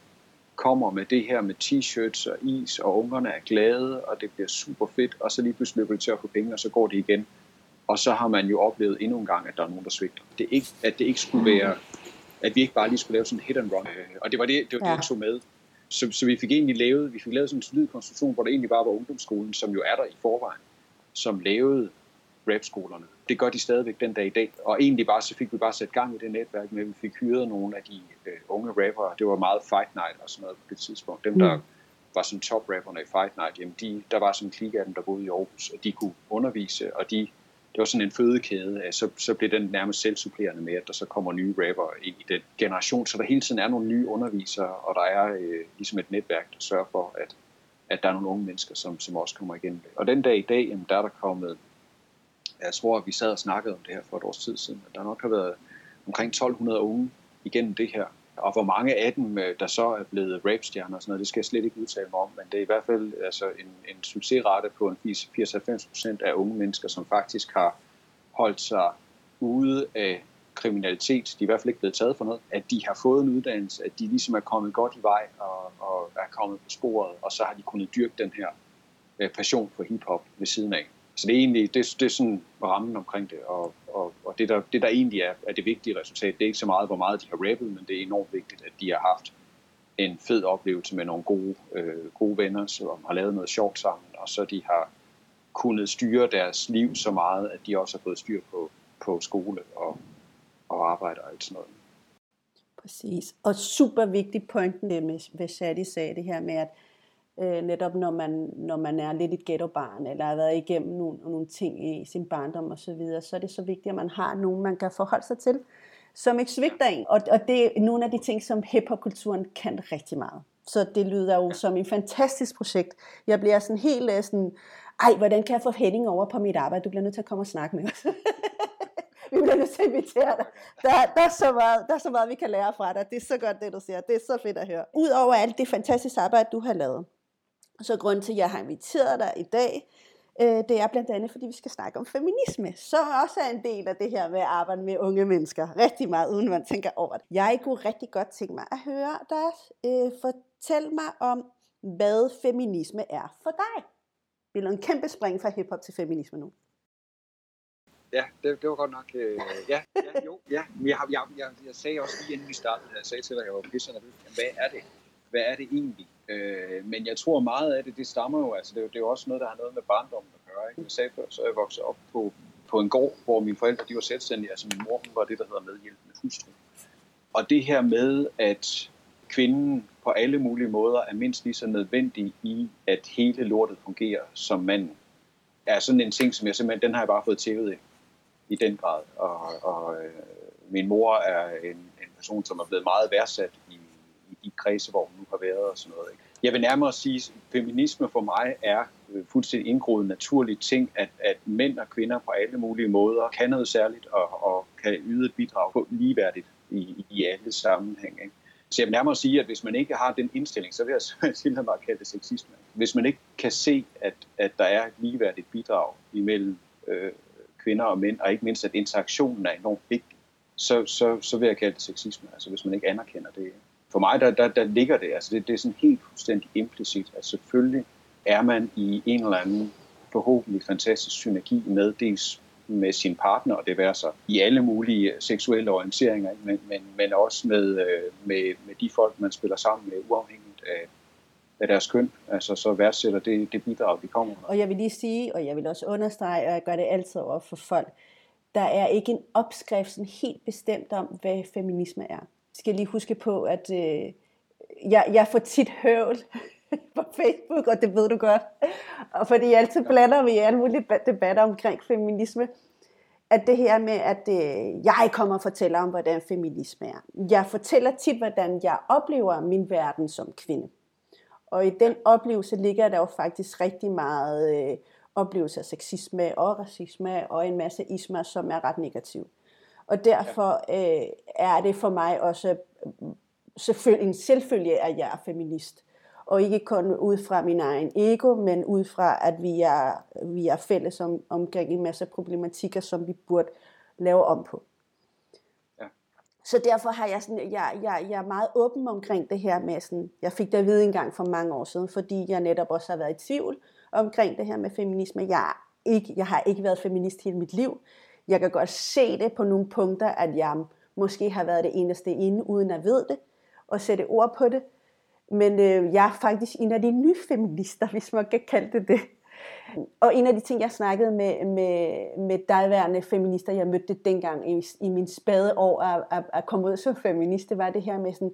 kommer med det her med t-shirts og is, og ungerne er glade, og det bliver super fedt, og så lige pludselig løber det til at få penge, og så går det igen. Og så har man jo oplevet endnu en gang, at der er nogen, der svigter. Det ikke, at det ikke skulle være, at vi ikke bare lige skulle lave sådan en hit and run. Og det var det, det, var ja. det jeg tog med. Så, så vi fik egentlig lavet, vi fik lavet sådan en solid konstruktion, hvor det egentlig bare var ungdomsskolen, som jo er der i forvejen, som lavede rapskolerne. Det gør de stadigvæk den dag i dag. Og egentlig bare, så fik vi bare sat gang i det netværk med, at vi fik hyret nogle af de øh, unge rappere. Det var meget Fight Night og sådan noget på det tidspunkt. Dem, der mm. var sådan top rapperne i Fight Night, jamen de, der var sådan en klik af dem, der boede i Aarhus, og de kunne undervise, og de, det var sådan en fødekæde, øh, så, så blev den nærmest selvsupplerende med, at der så kommer nye rapper ind i den generation, så der hele tiden er nogle nye undervisere, og der er øh, ligesom et netværk, der sørger for, at, at der er nogle unge mennesker, som, som også kommer igen. Og den dag i dag, jamen, der er der kommet jeg tror, at vi sad og snakkede om det her for et års tid siden, at der nok har været omkring 1200 unge igennem det her. Og hvor mange af dem, øh, der så er blevet rapstjerner og sådan noget, det skal jeg slet ikke udtale mig om, men det er i hvert fald altså, en, en succesrate på en 80-90% af unge mennesker, som faktisk har holdt sig ude af kriminalitet, de er i hvert fald ikke blevet taget for noget, at de har fået en uddannelse, at de ligesom er kommet godt i vej og, og er kommet på sporet, og så har de kunnet dyrke den her øh, passion for hiphop ved siden af. Så det er egentlig det, det er sådan rammen omkring det, og, og, og det, der, det der egentlig er, er det vigtige resultat, det er ikke så meget, hvor meget de har rappet, men det er enormt vigtigt, at de har haft en fed oplevelse med nogle gode, øh, gode venner, som har lavet noget sjovt sammen, og så de har kunnet styre deres liv så meget, at de også har fået styr på, på skole og, og arbejde og alt sådan noget. Præcis. Og super vigtig pointen, det med, hvad Shadi sagde, det her med, at øh, netop når man, når man er lidt et ghetto-barn, eller har været igennem nogle, nogle ting i sin barndom og så videre, så er det så vigtigt, at man har nogen, man kan forholde sig til, som ikke svigter en. Og, og det er nogle af de ting, som hiphop-kulturen kan rigtig meget. Så det lyder jo som et fantastisk projekt. Jeg bliver sådan helt sådan, ej, hvordan kan jeg få Henning over på mit arbejde? Du bliver nødt til at komme og snakke med os. (laughs) vi bliver bliver nødt til at invitere dig. Der, der, er så meget, der er så meget, vi kan lære fra dig. Det er så godt, det du siger. Det er så fedt at høre. Udover alt det fantastiske arbejde, du har lavet, så grund til, at jeg har inviteret dig i dag, øh, det er blandt andet, fordi vi skal snakke om feminisme, som også er en del af det her med at arbejde med unge mennesker. Rigtig meget, uden man tænker over det. Jeg kunne rigtig godt tænke mig at høre dig øh, fortælle mig om, hvad feminisme er for dig. Det er en kæmpe spring fra hiphop til feminisme nu. Ja, det, det var godt nok. Øh, ja, ja, jo, ja. Jeg, jeg, jeg, jeg sagde også lige inden vi startede, jeg sagde til dig, at jeg var pisse nervøs. Hvad er det? Hvad er det egentlig? Øh, men jeg tror meget af det, det stammer jo, altså det, er jo, det er jo også noget, der har noget med barndommen at gøre. Ikke? Jeg sagde før, så jeg voksede op på, på en gård, hvor mine forældre de var selvstændige. Altså min mor hun var det, der hedder medhjælpende hustru. Og det her med, at kvinden på alle mulige måder er mindst lige så nødvendig i, at hele lortet fungerer som manden, er sådan en ting, som jeg simpelthen, den har jeg bare fået tævet i, i den grad. Og, og øh, min mor er en, en person, som er blevet meget værdsat i, i de kredse, hvor hun nu har været og sådan noget. Ikke? Jeg vil nærmere sige, at feminisme for mig er øh, fuldstændig indgroet naturlig ting, at, at mænd og kvinder på alle mulige måder kan noget særligt og, og kan yde et bidrag på ligeværdigt i, i alle sammenhæng. Ikke? Så jeg vil nærmere sige, at hvis man ikke har den indstilling, så vil jeg (laughs) simpelthen bare kalde det sexisme. Hvis man ikke kan se, at, at der er et ligeværdigt bidrag imellem øh, kvinder og mænd, og ikke mindst, at interaktionen er enormt vigtig, så, så, så vil jeg kalde det sexisme, altså hvis man ikke anerkender det. For mig, der, der, der ligger det, altså det, det er sådan helt fuldstændig implicit, at selvfølgelig er man i en eller anden forhåbentlig fantastisk synergi med dels med sin partner, og det være så i alle mulige seksuelle orienteringer, men, men, men også med, øh, med, med de folk, man spiller sammen med, uafhængigt af, af deres køn, altså så værdsætter det, det bidrag, de kommer med. Og jeg vil lige sige, og jeg vil også understrege, og jeg gør det altid over for folk, der er ikke en opskrift sådan helt bestemt om, hvad feminisme er. Skal lige huske på, at øh, jeg, jeg får tit høvl (laughs) på Facebook, og det ved du godt. Og fordi jeg altid blander vi i alle mulige debatter omkring feminisme. At det her med, at øh, jeg kommer og fortæller om, hvordan feminisme er. Jeg fortæller tit, hvordan jeg oplever min verden som kvinde. Og i den oplevelse ligger der jo faktisk rigtig meget øh, oplevelse af sexisme og racisme og en masse ismer, som er ret negativ. Og derfor øh, er det for mig også selvfølgelig en selvfølge, at jeg er feminist og ikke kun ud fra min egen ego, men ud fra, at vi er, vi er fælles om, omkring en masse problematikker, som vi burde lave om på. Ja. Så derfor har jeg sådan, jeg, jeg, jeg er meget åben omkring det her med sådan, jeg fik det at vide en gang for mange år siden, fordi jeg netop også har været i tvivl omkring det her med feminisme. Jeg, ikke, jeg har ikke været feminist hele mit liv. Jeg kan godt se det på nogle punkter, at jeg måske har været det eneste inde, uden at vide det, og sætte ord på det. Men øh, jeg er faktisk en af de nye feminister, (laughs) hvis man kan kalde det det. Og en af de ting, jeg snakkede med, med, med dagværende feminister, jeg mødte dengang i, i min spade år at, at, at komme ud som feminist, det var det her med sådan,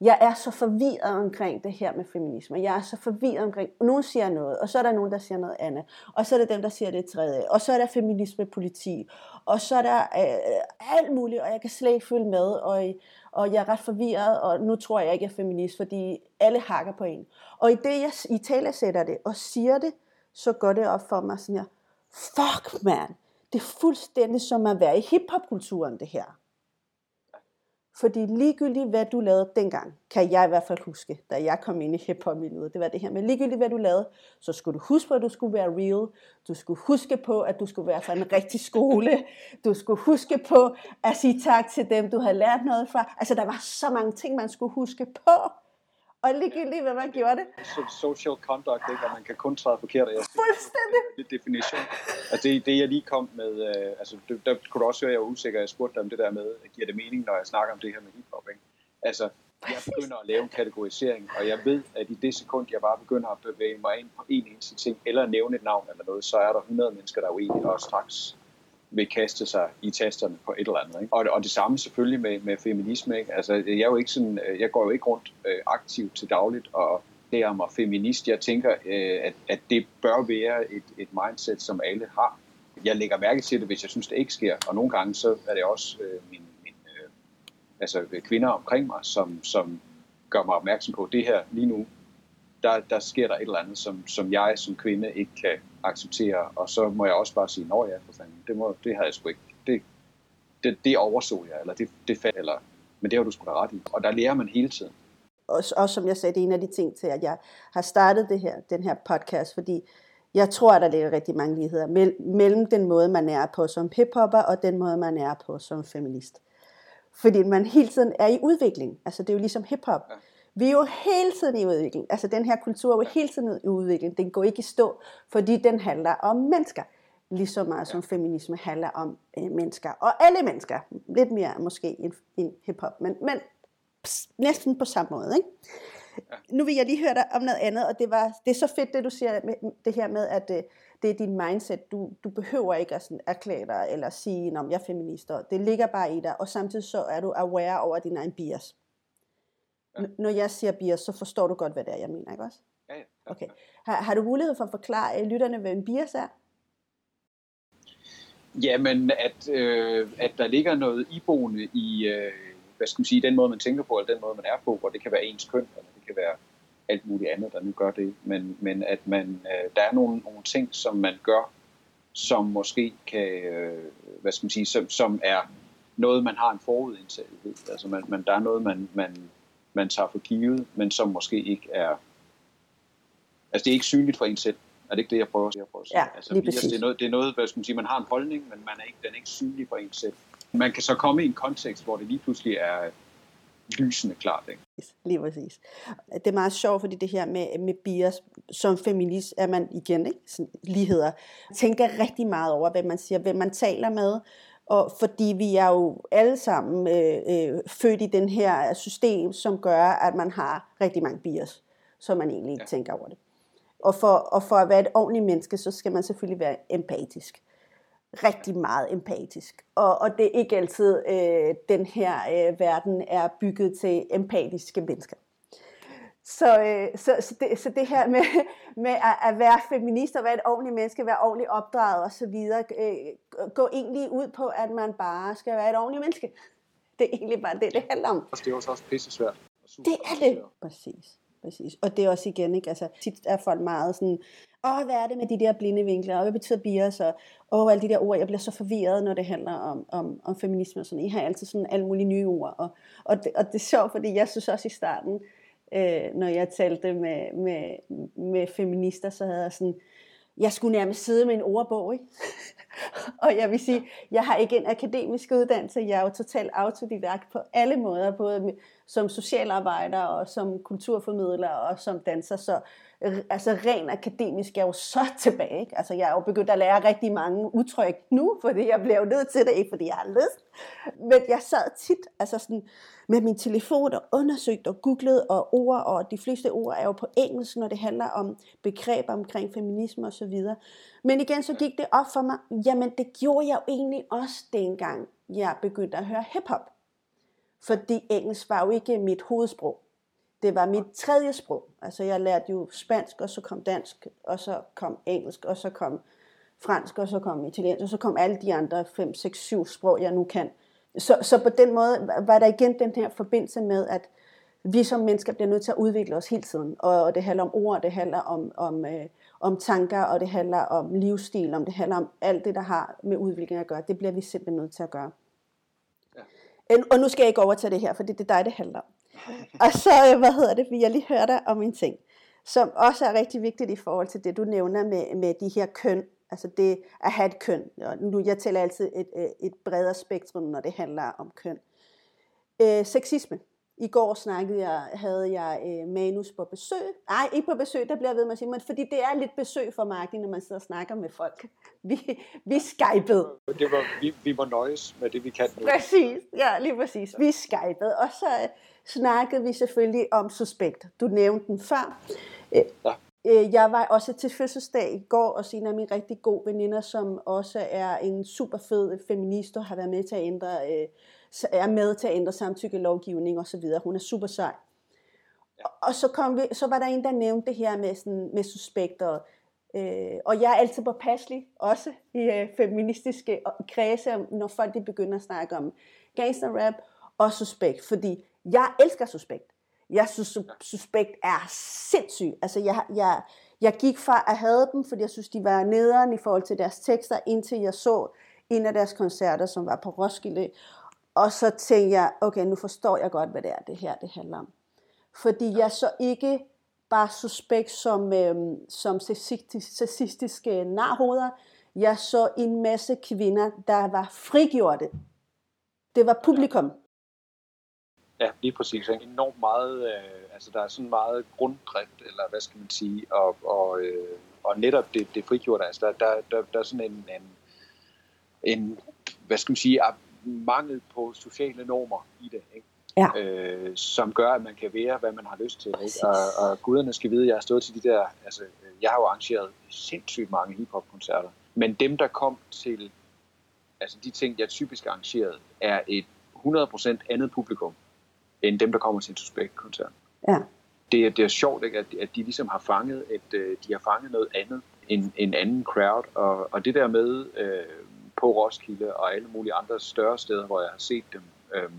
jeg er så forvirret omkring det her med feminisme. Jeg er så forvirret omkring, nogen siger noget, og så er der nogen, der siger noget andet. Og så er der dem, der siger det tredje. Og så er der feminisme-politi. Og så er der øh, alt muligt, og jeg kan slet ikke følge med. Og, og jeg er ret forvirret, og nu tror jeg ikke, jeg er feminist, fordi alle hakker på en. Og i det, jeg i tale sætter det og siger det, så går det op for mig sådan her, fuck man, det er fuldstændig som at være i hiphopkulturen det her. Fordi ligegyldigt hvad du lavede dengang, kan jeg i hvert fald huske, da jeg kom ind i hiphop-miljøet, det var det her med ligegyldigt hvad du lavede, så skulle du huske på, at du skulle være real. Du skulle huske på, at du skulle være fra en rigtig skole. Du skulle huske på at sige tak til dem, du havde lært noget fra. Altså der var så mange ting, man skulle huske på og ligegyldigt, hvad man gjorde det. Social conduct, ikke? og man kan kun træde forkert. Jeg Fuldstændig. Det definition. Altså det, det, jeg lige kom med, øh, altså det, der kunne du også høre, at jeg var usikker, jeg spurgte dig om det der med, at giver det mening, når jeg snakker om det her med hiphop, ikke? Altså, jeg begynder at lave en kategorisering, og jeg ved, at i det sekund, jeg bare begynder at bevæge mig ind på en eneste ting, eller nævne et navn eller noget, så er der 100 mennesker, der er uenige, og straks vil kaste sig i tasterne på et eller andet. Ikke? Og, og det samme selvfølgelig med, med feminisme. Ikke? Altså, jeg, er jo ikke sådan, øh, jeg går jo ikke rundt øh, aktivt til dagligt og er mig feminist. Jeg tænker, øh, at, at det bør være et, et mindset, som alle har. Jeg lægger mærke til det, hvis jeg synes, det ikke sker. Og nogle gange så er det også øh, min, min, øh, altså kvinder omkring mig, som, som gør mig opmærksom på, at det her lige nu, der, der sker der et eller andet, som, som jeg som kvinde ikke kan acceptere, og så må jeg også bare sige, nå ja, for fanden, det, må, det har jeg sgu ikke, det, det, det overså jeg, eller det, det faldt, eller, men det har du sgu da ret i. Og der lærer man hele tiden. Og, og som jeg sagde, det er en af de ting til, at jeg har startet det her, den her podcast, fordi jeg tror, at der ligger rigtig mange ligheder mellem den måde, man er på som hiphopper, og den måde, man er på som feminist. Fordi man hele tiden er i udvikling. Altså det er jo ligesom hiphop. Ja. Vi er jo hele tiden i udvikling. Altså den her kultur er jo hele tiden i udvikling. Den går ikke i stå, fordi den handler om mennesker. Lige så meget som feminisme handler om øh, mennesker. Og alle mennesker. Lidt mere måske end, end hiphop. Men, men pss, næsten på samme måde. Ikke? Nu vil jeg lige høre dig om noget andet, og det, var, det er så fedt, det du siger, med, det her med, at øh, det er din mindset. Du, du behøver ikke at sådan erklære dig, eller sige, at jeg er feminist. Det ligger bare i dig, og samtidig så er du aware over din egen bias. Ja. Når jeg siger bias, så forstår du godt, hvad det er, jeg mener, ikke også? Ja, ja. Okay. Har, har du mulighed for at forklare øh, lytterne, hvad en bias er? Jamen, at, øh, at der ligger noget iboende i, øh, hvad skal man sige, den måde, man tænker på, eller den måde, man er på, hvor det kan være ens køn, eller det kan være alt muligt andet, der nu gør det, men, men at man, øh, der er nogle, nogle ting, som man gør, som måske kan, øh, hvad skal man sige, som, som er noget, man har en forudindtagethed. Altså man, man, der er noget, man, man, man tager for givet, men som måske ikke er, altså det er ikke synligt for en selv. Er det ikke det, jeg prøver, jeg prøver at sige? Ja, altså, lige præcis. det, er noget, det er noget, hvad skal man sige, man har en holdning, men man er ikke, den er ikke synlig for en selv. Man kan så komme i en kontekst, hvor det lige pludselig er lysende klart. Ikke? Lige præcis. Det er meget sjovt, fordi det her med, med bias, som feminist er man igen, ikke? Sådan, ligheder, tænker rigtig meget over, hvad man siger, hvem man taler med, og fordi vi er jo alle sammen øh, øh, født i den her system, som gør, at man har rigtig mange bias, så man egentlig ikke ja. tænker over det. Og for, og for at være et ordentligt menneske, så skal man selvfølgelig være empatisk rigtig meget empatisk. Og, og det er ikke altid, øh, den her øh, verden er bygget til empatiske mennesker. Så, øh, så, så, det, så det her med, (laughs) med at, at være feminist og være et ordentligt menneske, være ordentligt opdraget osv., øh, gå egentlig ud på, at man bare skal være et ordentligt menneske. (laughs) Det er egentlig bare det, det handler om. Det er også pisse svært. Det er det. Præcis. Præcis. Og det er også igen, ikke? Altså, tit er folk meget sådan, åh, hvad er det med de der blinde vinkler, og hvad betyder bias, og åh, alle de der ord, jeg bliver så forvirret, når det handler om, om, om feminisme og sådan. I har altid sådan alle mulige nye ord, og, og, det, og det er sjovt, fordi jeg synes også i starten, øh, når jeg talte med, med, med feminister, så havde jeg sådan, jeg skulle nærmest sidde med en ordbog, ikke? (laughs) og jeg vil sige, jeg har ikke en akademisk uddannelse, jeg er jo totalt autodidakt på alle måder, både som socialarbejder og som kulturformidler og som danser, så altså ren akademisk er jo så tilbage. Ikke? Altså jeg er jo begyndt at lære rigtig mange udtryk nu, fordi jeg blev nødt til det, ikke fordi jeg har lyst. Men jeg sad tit altså sådan, med min telefon og undersøgte og googlede og ord, og de fleste ord er jo på engelsk, når det handler om begreber omkring feminisme osv. Men igen, så gik det op for mig, jamen det gjorde jeg jo egentlig også dengang, jeg begyndte at høre hiphop. Fordi engelsk var jo ikke mit hovedsprog. Det var mit tredje sprog. Altså jeg lærte jo spansk, og så kom dansk, og så kom engelsk, og så kom fransk, og så kom italiensk, og så kom alle de andre 5, 6, 7 sprog, jeg nu kan. Så, så på den måde var der igen den her forbindelse med, at vi som mennesker bliver nødt til at udvikle os hele tiden. Og det handler om ord, det handler om, om, øh, om tanker, og det handler om livsstil, om det handler om alt det, der har med udvikling at gøre. Det bliver vi simpelthen nødt til at gøre. Ja. Og nu skal jeg ikke overtage det her, for det er dig, det handler om. (laughs) Og så, øh, hvad hedder det, vil jeg lige høre dig om en ting, som også er rigtig vigtigt i forhold til det, du nævner med, med de her køn, altså det at have et køn. Og nu, jeg tæller altid et, øh, et bredere spektrum, når det handler om køn. Øh, sexisme. I går snakkede jeg, havde jeg øh, Manus på besøg. Nej, ikke på besøg, der bliver jeg ved med at sige, men fordi det er lidt besøg for Martin, når man sidder og snakker med folk. Vi, vi skypede. Det var, vi, vi må nøjes med det, vi kan nu. Præcis, ja, lige præcis. Vi skypede, og så øh, snakkede vi selvfølgelig om Suspekt. Du nævnte den før. Øh, ja. Øh, jeg var også til fødselsdag i går, og en af mine rigtig gode veninder, som også er en super fed feminist, og har været med til at ændre, øh, er med til at ændre samtykkelovgivning osv. Hun er super sej. Ja. Og så, kom vi, så var der en, der nævnte det her med, sådan, med suspekter. Øh, og jeg er altid påpasselig, også i øh, feministiske kredse, når folk de begynder at snakke om gangster rap og suspekt, fordi jeg elsker suspekt. Jeg synes, suspekt er sindssyg. Altså, jeg, jeg, jeg gik fra at have dem, fordi jeg synes, de var nederen i forhold til deres tekster, indtil jeg så en af deres koncerter, som var på Roskilde, og så tænkte jeg, okay, nu forstår jeg godt, hvad det er, det her det handler om. Fordi jeg så ikke bare suspekt som, øh, som sexistiske narhoveder. Jeg så en masse kvinder, der var frigjorte. Det var publikum. Ja, lige præcis. Enormt meget, øh, altså der er sådan meget grunddrift, eller hvad skal man sige, og, og, øh, og netop det, det frigjorte, altså der, der, der, der er sådan en, en, en, hvad skal man sige, mangel på sociale normer i det, ikke? Ja. Øh, som gør, at man kan være, hvad man har lyst til. Ikke? Og, og guderne skal vide, at jeg har stået til de der, altså jeg har jo arrangeret sindssygt mange hiphop-koncerter, men dem, der kom til, altså de ting, jeg typisk arrangeret, er et 100% andet publikum, end dem, der kommer til en suspekt-koncert. Ja. Det, er, det er sjovt, ikke? At, at de ligesom har fanget, at øh, de har fanget noget andet end en anden crowd, og, og det der med øh, på Roskilde og alle mulige andre større steder, hvor jeg har set dem, øh,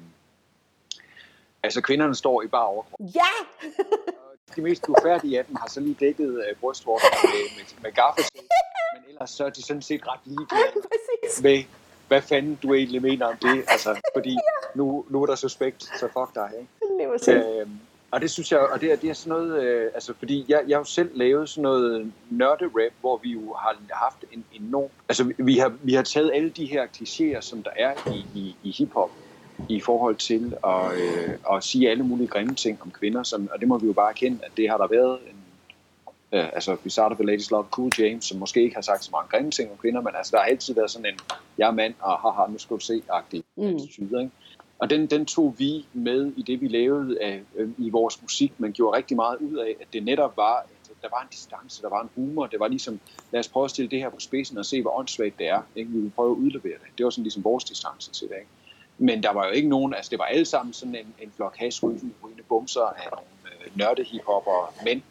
altså kvinderne står i bare overkrop. Ja! (laughs) de mest ufærdige af dem har så lige dækket øh, brystvorterne med, med, med gaffelsæt, (laughs) men ellers så er de sådan set ret ligeglade med, hvad fanden du egentlig mener om det, altså, fordi nu, nu er der suspekt, så fuck dig, ikke? Øhm, og det synes jeg, og det er, det er sådan noget, øh, altså fordi jeg, jeg har jo selv lavet sådan noget nørde-rap, hvor vi jo har haft en enorm, altså vi har, vi har taget alle de her klichéer, som der er i, i, i hiphop, i forhold til at, øh, at sige alle mulige grimme ting om kvinder, som, og det må vi jo bare erkende, at det har der været en Øh, altså, vi starter ved Ladies Love Cool James, som måske ikke har sagt så mange grimme ting om kvinder, men altså, der har altid været sådan en, jeg er mand, og haha, nu skal du se-agtig mm. attitude, ikke? Og den, den tog vi med i det, vi lavede af, øh, i vores musik. Man gjorde rigtig meget ud af, at det netop var, at der var en distance, der var en humor. Det var ligesom, lad os prøve at stille det her på spidsen og se, hvor åndssvagt det er. Ikke? Vi vil prøve at udlevere det. Det var sådan ligesom vores distance til det. Ikke? Men der var jo ikke nogen, altså det var alle sammen sådan en, en flok hasrygende, bumser af nogle øh, nørde hiphopper mænd,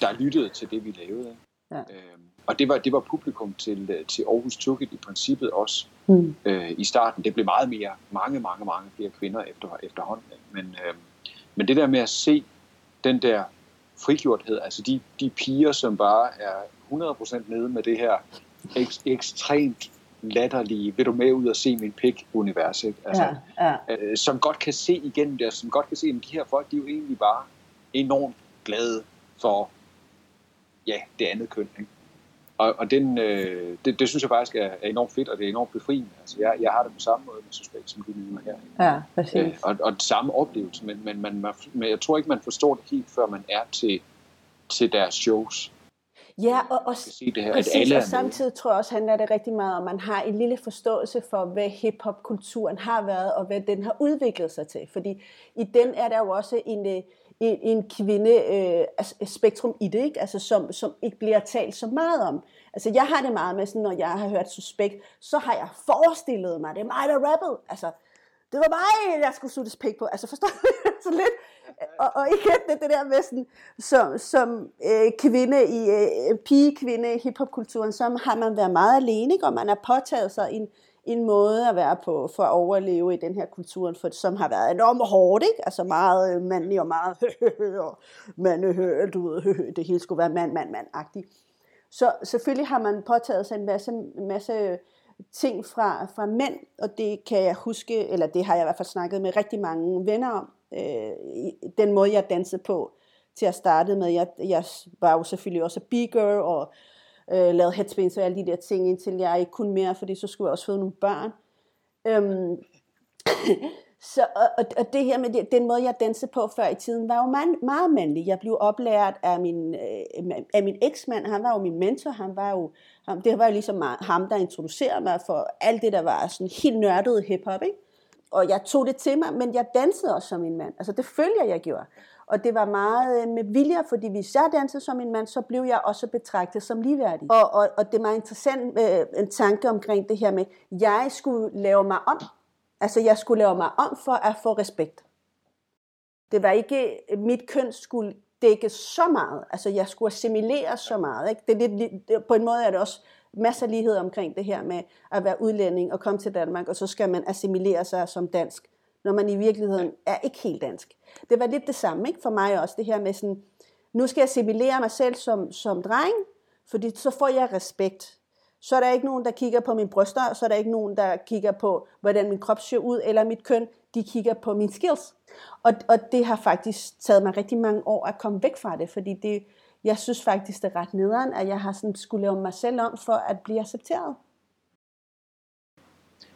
der lyttede til det, vi lavede. Ja. Øhm, og det var, det var publikum til, øh, til Aarhus Tukket i princippet også mm. øh, i starten. Det blev meget mere, mange, mange, mange flere kvinder efter, efterhånden. Men, øh, men det der med at se den der frigjorthed, altså de, de piger, som bare er 100% nede med det her ek, ekstremt latterlige, vil du med ud og se min pik-univers, ikke? Altså, ja, ja. Øh, som godt kan se igennem det, som godt kan se, at de her folk, de er jo egentlig bare enormt glade for ja, det andet køn. Ikke? Og, og den, øh, det, det synes jeg faktisk er, er enormt fedt, og det er enormt befriende. Altså, jeg, jeg har det på samme måde med suspekt, som du nævner her. Ja, præcis. Øh, og, og samme oplevelse, men, men, man, man, men jeg tror ikke, man forstår det helt, før man er til, til deres shows. Ja, og, og, det her, præcis, at alle og samtidig tror jeg også, handler det rigtig meget om, at man har en lille forståelse for, hvad hiphop-kulturen har været, og hvad den har udviklet sig til. Fordi i den er der jo også en, øh, en, en kvinde øh, altså spektrum i det, ikke? Altså, som, som ikke bliver talt så meget om. Altså, jeg har det meget med, sådan, når jeg har hørt suspekt, så har jeg forestillet mig, det er mig, der rappede. Altså, det var mig, jeg skulle suttes pik på. Altså, forstår du? (laughs) så lidt. Og, og igen det, det der med sådan, som, som øh, kvinde i øh, pige-kvinde i hiphopkulturen, så har man været meget alene, ikke? og man har påtaget sig en, en måde at være på for at overleve i den her kultur, for, som har været enormt hårdt, ikke? altså meget øh, mandlig og meget (laughs) og mandehørt du ved, det hele skulle være mand, mand, mand-agtigt. Så selvfølgelig har man påtaget sig en masse, masse ting fra, fra mænd, og det kan jeg huske, eller det har jeg i hvert fald snakket med rigtig mange venner om, øh, den måde jeg dansede på til at starte med. Jeg, jeg var jo selvfølgelig også b-girl, og øh, lavet headspace og alle de der ting, indtil jeg ikke kunne mere, fordi så skulle jeg også få nogle børn. Øhm, (clears throat) så, og, og det her med det, den måde, jeg dansede på før i tiden, var jo meget, meget mandlig. Jeg blev oplært af min, øh, af min eksmand. Han var jo min mentor. Han var jo, han, det var jo ligesom ham, der introducerede mig for alt det, der var sådan helt nørdet hiphop. Ikke? Og jeg tog det til mig, men jeg dansede også som en mand. Altså det følger jeg gjorde. Og det var meget øh, med vilje, fordi hvis jeg dansede som en mand, så blev jeg også betragtet som ligeværdig. Og, og, og det var interessant øh, en tanke omkring det her med, at jeg skulle lave mig om. Altså jeg skulle lave mig om for at få respekt. Det var ikke, øh, mit køn skulle dække så meget. Altså jeg skulle assimilere så meget. Ikke? Det er lidt, det, på en måde er det også masser af lighed omkring det her med at være udlænding og komme til Danmark, og så skal man assimilere sig som dansk når man i virkeligheden er ikke helt dansk. Det var lidt det samme ikke for mig også, det her med sådan, nu skal jeg simulere mig selv som, som dreng, fordi så får jeg respekt. så er der ikke nogen, der kigger på mine bryster, så er der ikke nogen, der kigger på, hvordan min krop ser ud, eller mit køn. De kigger på mine skills. Og, og det har faktisk taget mig rigtig mange år at komme væk fra det, fordi det, jeg synes faktisk, det er ret nederen, at jeg har sådan skulle lave mig selv om for at blive accepteret.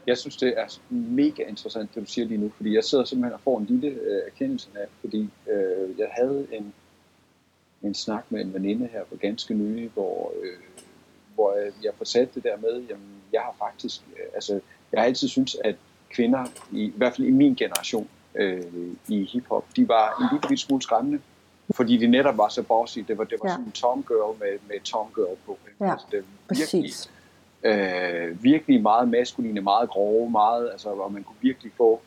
Jeg synes, det er mega interessant, det du siger lige nu, fordi jeg sidder simpelthen og får en lille øh, erkendelse af, fordi øh, jeg havde en, en snak med en veninde her for ganske nylig, hvor, øh, hvor jeg fortalte det der med, jamen, jeg har faktisk, øh, altså, jeg har altid syntes, at kvinder, i, i hvert fald i min generation øh, i hiphop, de var en lille, smule skræmmende, fordi de netop var så bossy. Det var, det var ja. sådan en tom girl med, med tom girl på. Ikke? Ja, altså, det virkelig, præcis. Øh, virkelig meget maskuline, meget grove, meget, altså, hvor man kunne virkelig få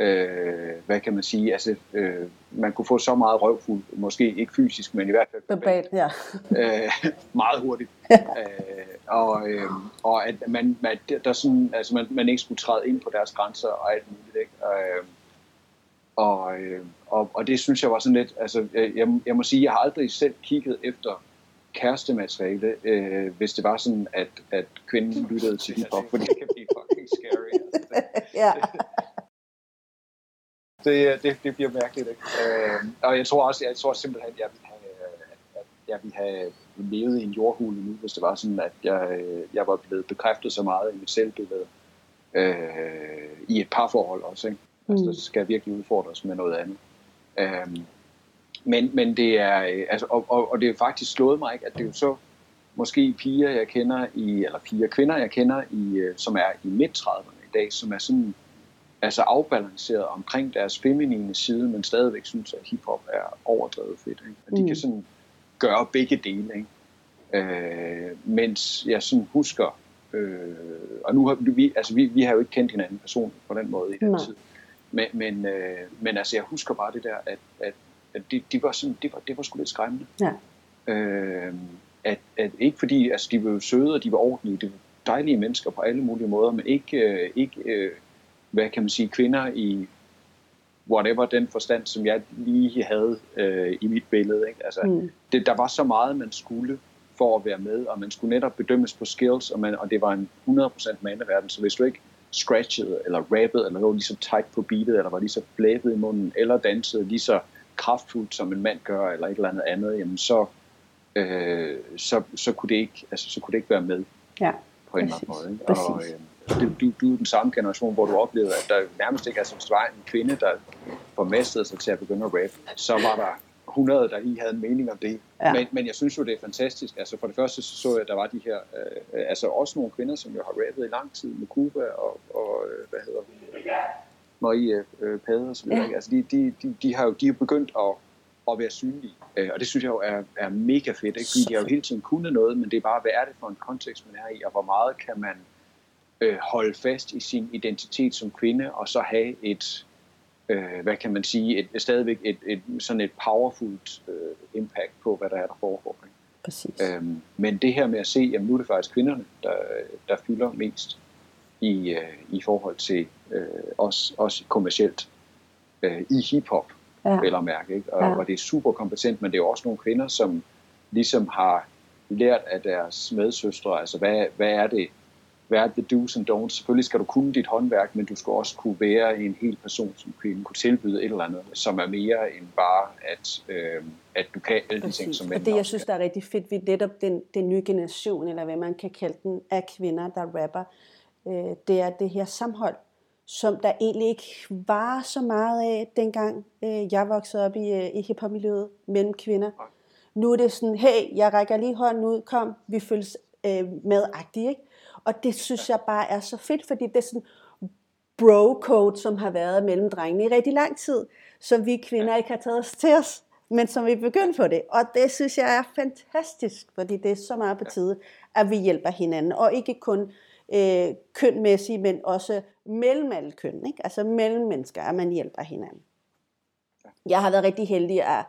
øh, hvad kan man sige, altså, øh, man kunne få så meget røvfuld, måske ikke fysisk, men i hvert fald verbalt, ja. øh, meget hurtigt. (laughs) øh, og, øh, og at man, man, der sådan, altså man, man ikke skulle træde ind på deres grænser og alt muligt. Ikke? Øh, og, øh, og, og det synes jeg var sådan lidt, altså jeg, jeg må sige, jeg har aldrig selv kigget efter kærestemateriale, øh, hvis det var sådan, at, at kvinden lyttede til hiphop, fordi det kan blive fucking scary. (laughs) Altså, (laughs) det, ja det, det, det bliver mærkeligt. Ikke? Øh, og jeg tror også, jeg tror simpelthen, at jeg ville have, at jeg ville have levet i en jordhule nu, hvis det var sådan, at jeg, jeg var blevet bekræftet så meget i mit selvbillede øh, i et parforhold også. Ikke? Altså, mm. skal virkelig udfordres med noget andet. Øh, men, men det er, altså, og, og, og det er faktisk slået mig, ikke, at det er jo så måske piger, jeg kender i, eller piger kvinder, jeg kender i, øh, som er i midt-30'erne i dag, som er sådan altså afbalanceret omkring deres feminine side, men stadigvæk synes, at hiphop er overdrevet fedt. Ikke? Og de mm. kan sådan gøre begge dele. Ikke? Øh, mens jeg sådan husker, øh, og nu har vi, altså vi, vi har jo ikke kendt hinanden personligt på den måde i den Nej. tid, men, men, øh, men altså jeg husker bare det der, at, at, at de, var sådan, det var, det var sgu lidt skræmmende. Ja. Øh, at, at ikke fordi, altså de var jo søde, og de var ordentlige, de var dejlige mennesker på alle mulige måder, men ikke, øh, ikke øh, hvad kan man sige, kvinder i whatever den forstand, som jeg lige havde øh, i mit billede. Ikke? Altså, mm. det, der var så meget, man skulle for at være med, og man skulle netop bedømmes på skills, og, man, og det var en 100% mandeverden, så hvis du ikke scratchede, eller rappede, eller lå lige så tight på beatet, eller var lige så blæbet i munden, eller dansede lige så kraftfuldt, som en mand gør, eller et eller andet andet, jamen så, øh, så, så, kunne det ikke, altså, så kunne det ikke være med ja, på en eller anden måde. Ikke? Og, øh, du, du, du er den samme generation, hvor du oplevede, at der nærmest ikke, altså hvis der var en kvinde, der formestede sig til at begynde at rap, så var der 100, der lige havde en mening om det. Ja. Men, men jeg synes jo, det er fantastisk. Altså for det første så, så jeg, at der var de her, øh, altså også nogle kvinder, som jo har rappet i lang tid med Cuba og, og øh, hvad hedder hun, Marie øh, Pade og så videre. Ja. Altså de, de, de, de, har jo de er begyndt at, at være synlige. Øh, og det synes jeg jo er, er mega fedt, ikke? fordi de har jo hele tiden kunnet noget, men det er bare, hvad er det for en kontekst, man er i, og hvor meget kan man øh, holde fast i sin identitet som kvinde, og så have et, øh, hvad kan man sige, et, stadigvæk et, et, sådan et powerfult øh, impact på, hvad der er, der foregår. Ikke? Præcis. Øhm, men det her med at se, at nu er det faktisk kvinderne, der, der fylder mest i, øh, i forhold til øh, os, os kommercielt øh, i hiphop, ja. vel at mærke. Ikke? Og, ja. og det er super kompetent, men det er også nogle kvinder, som ligesom har lært af deres medsøstre, altså hvad, hvad er det, hvad er the do's and don'ts? Selvfølgelig skal du kunne dit håndværk, men du skal også kunne være en hel person, som kunne tilbyde et eller andet, som er mere end bare, at, øh, at du kan alle de ting, som mænd Og det, jeg synes, der er rigtig fedt ved netop den, den nye generation, eller hvad man kan kalde den, af kvinder, der rapper, øh, det er det her samhold, som der egentlig ikke var så meget af, dengang øh, jeg voksede op i, øh, i hiphop-miljøet mellem kvinder. Nu er det sådan, hey, jeg rækker lige hånden ud, kom, vi føles øh, medagtige, ikke? Og det synes jeg bare er så fedt, fordi det er sådan bro-code, som har været mellem drengene i rigtig lang tid, som vi kvinder ikke har taget os til os, men som vi begynder på det. Og det synes jeg er fantastisk, fordi det er så meget på tide, at vi hjælper hinanden, og ikke kun øh, kønmæssige, men også mellem alle køn, ikke? altså mellem mennesker, at man hjælper hinanden. Jeg har været rigtig heldig at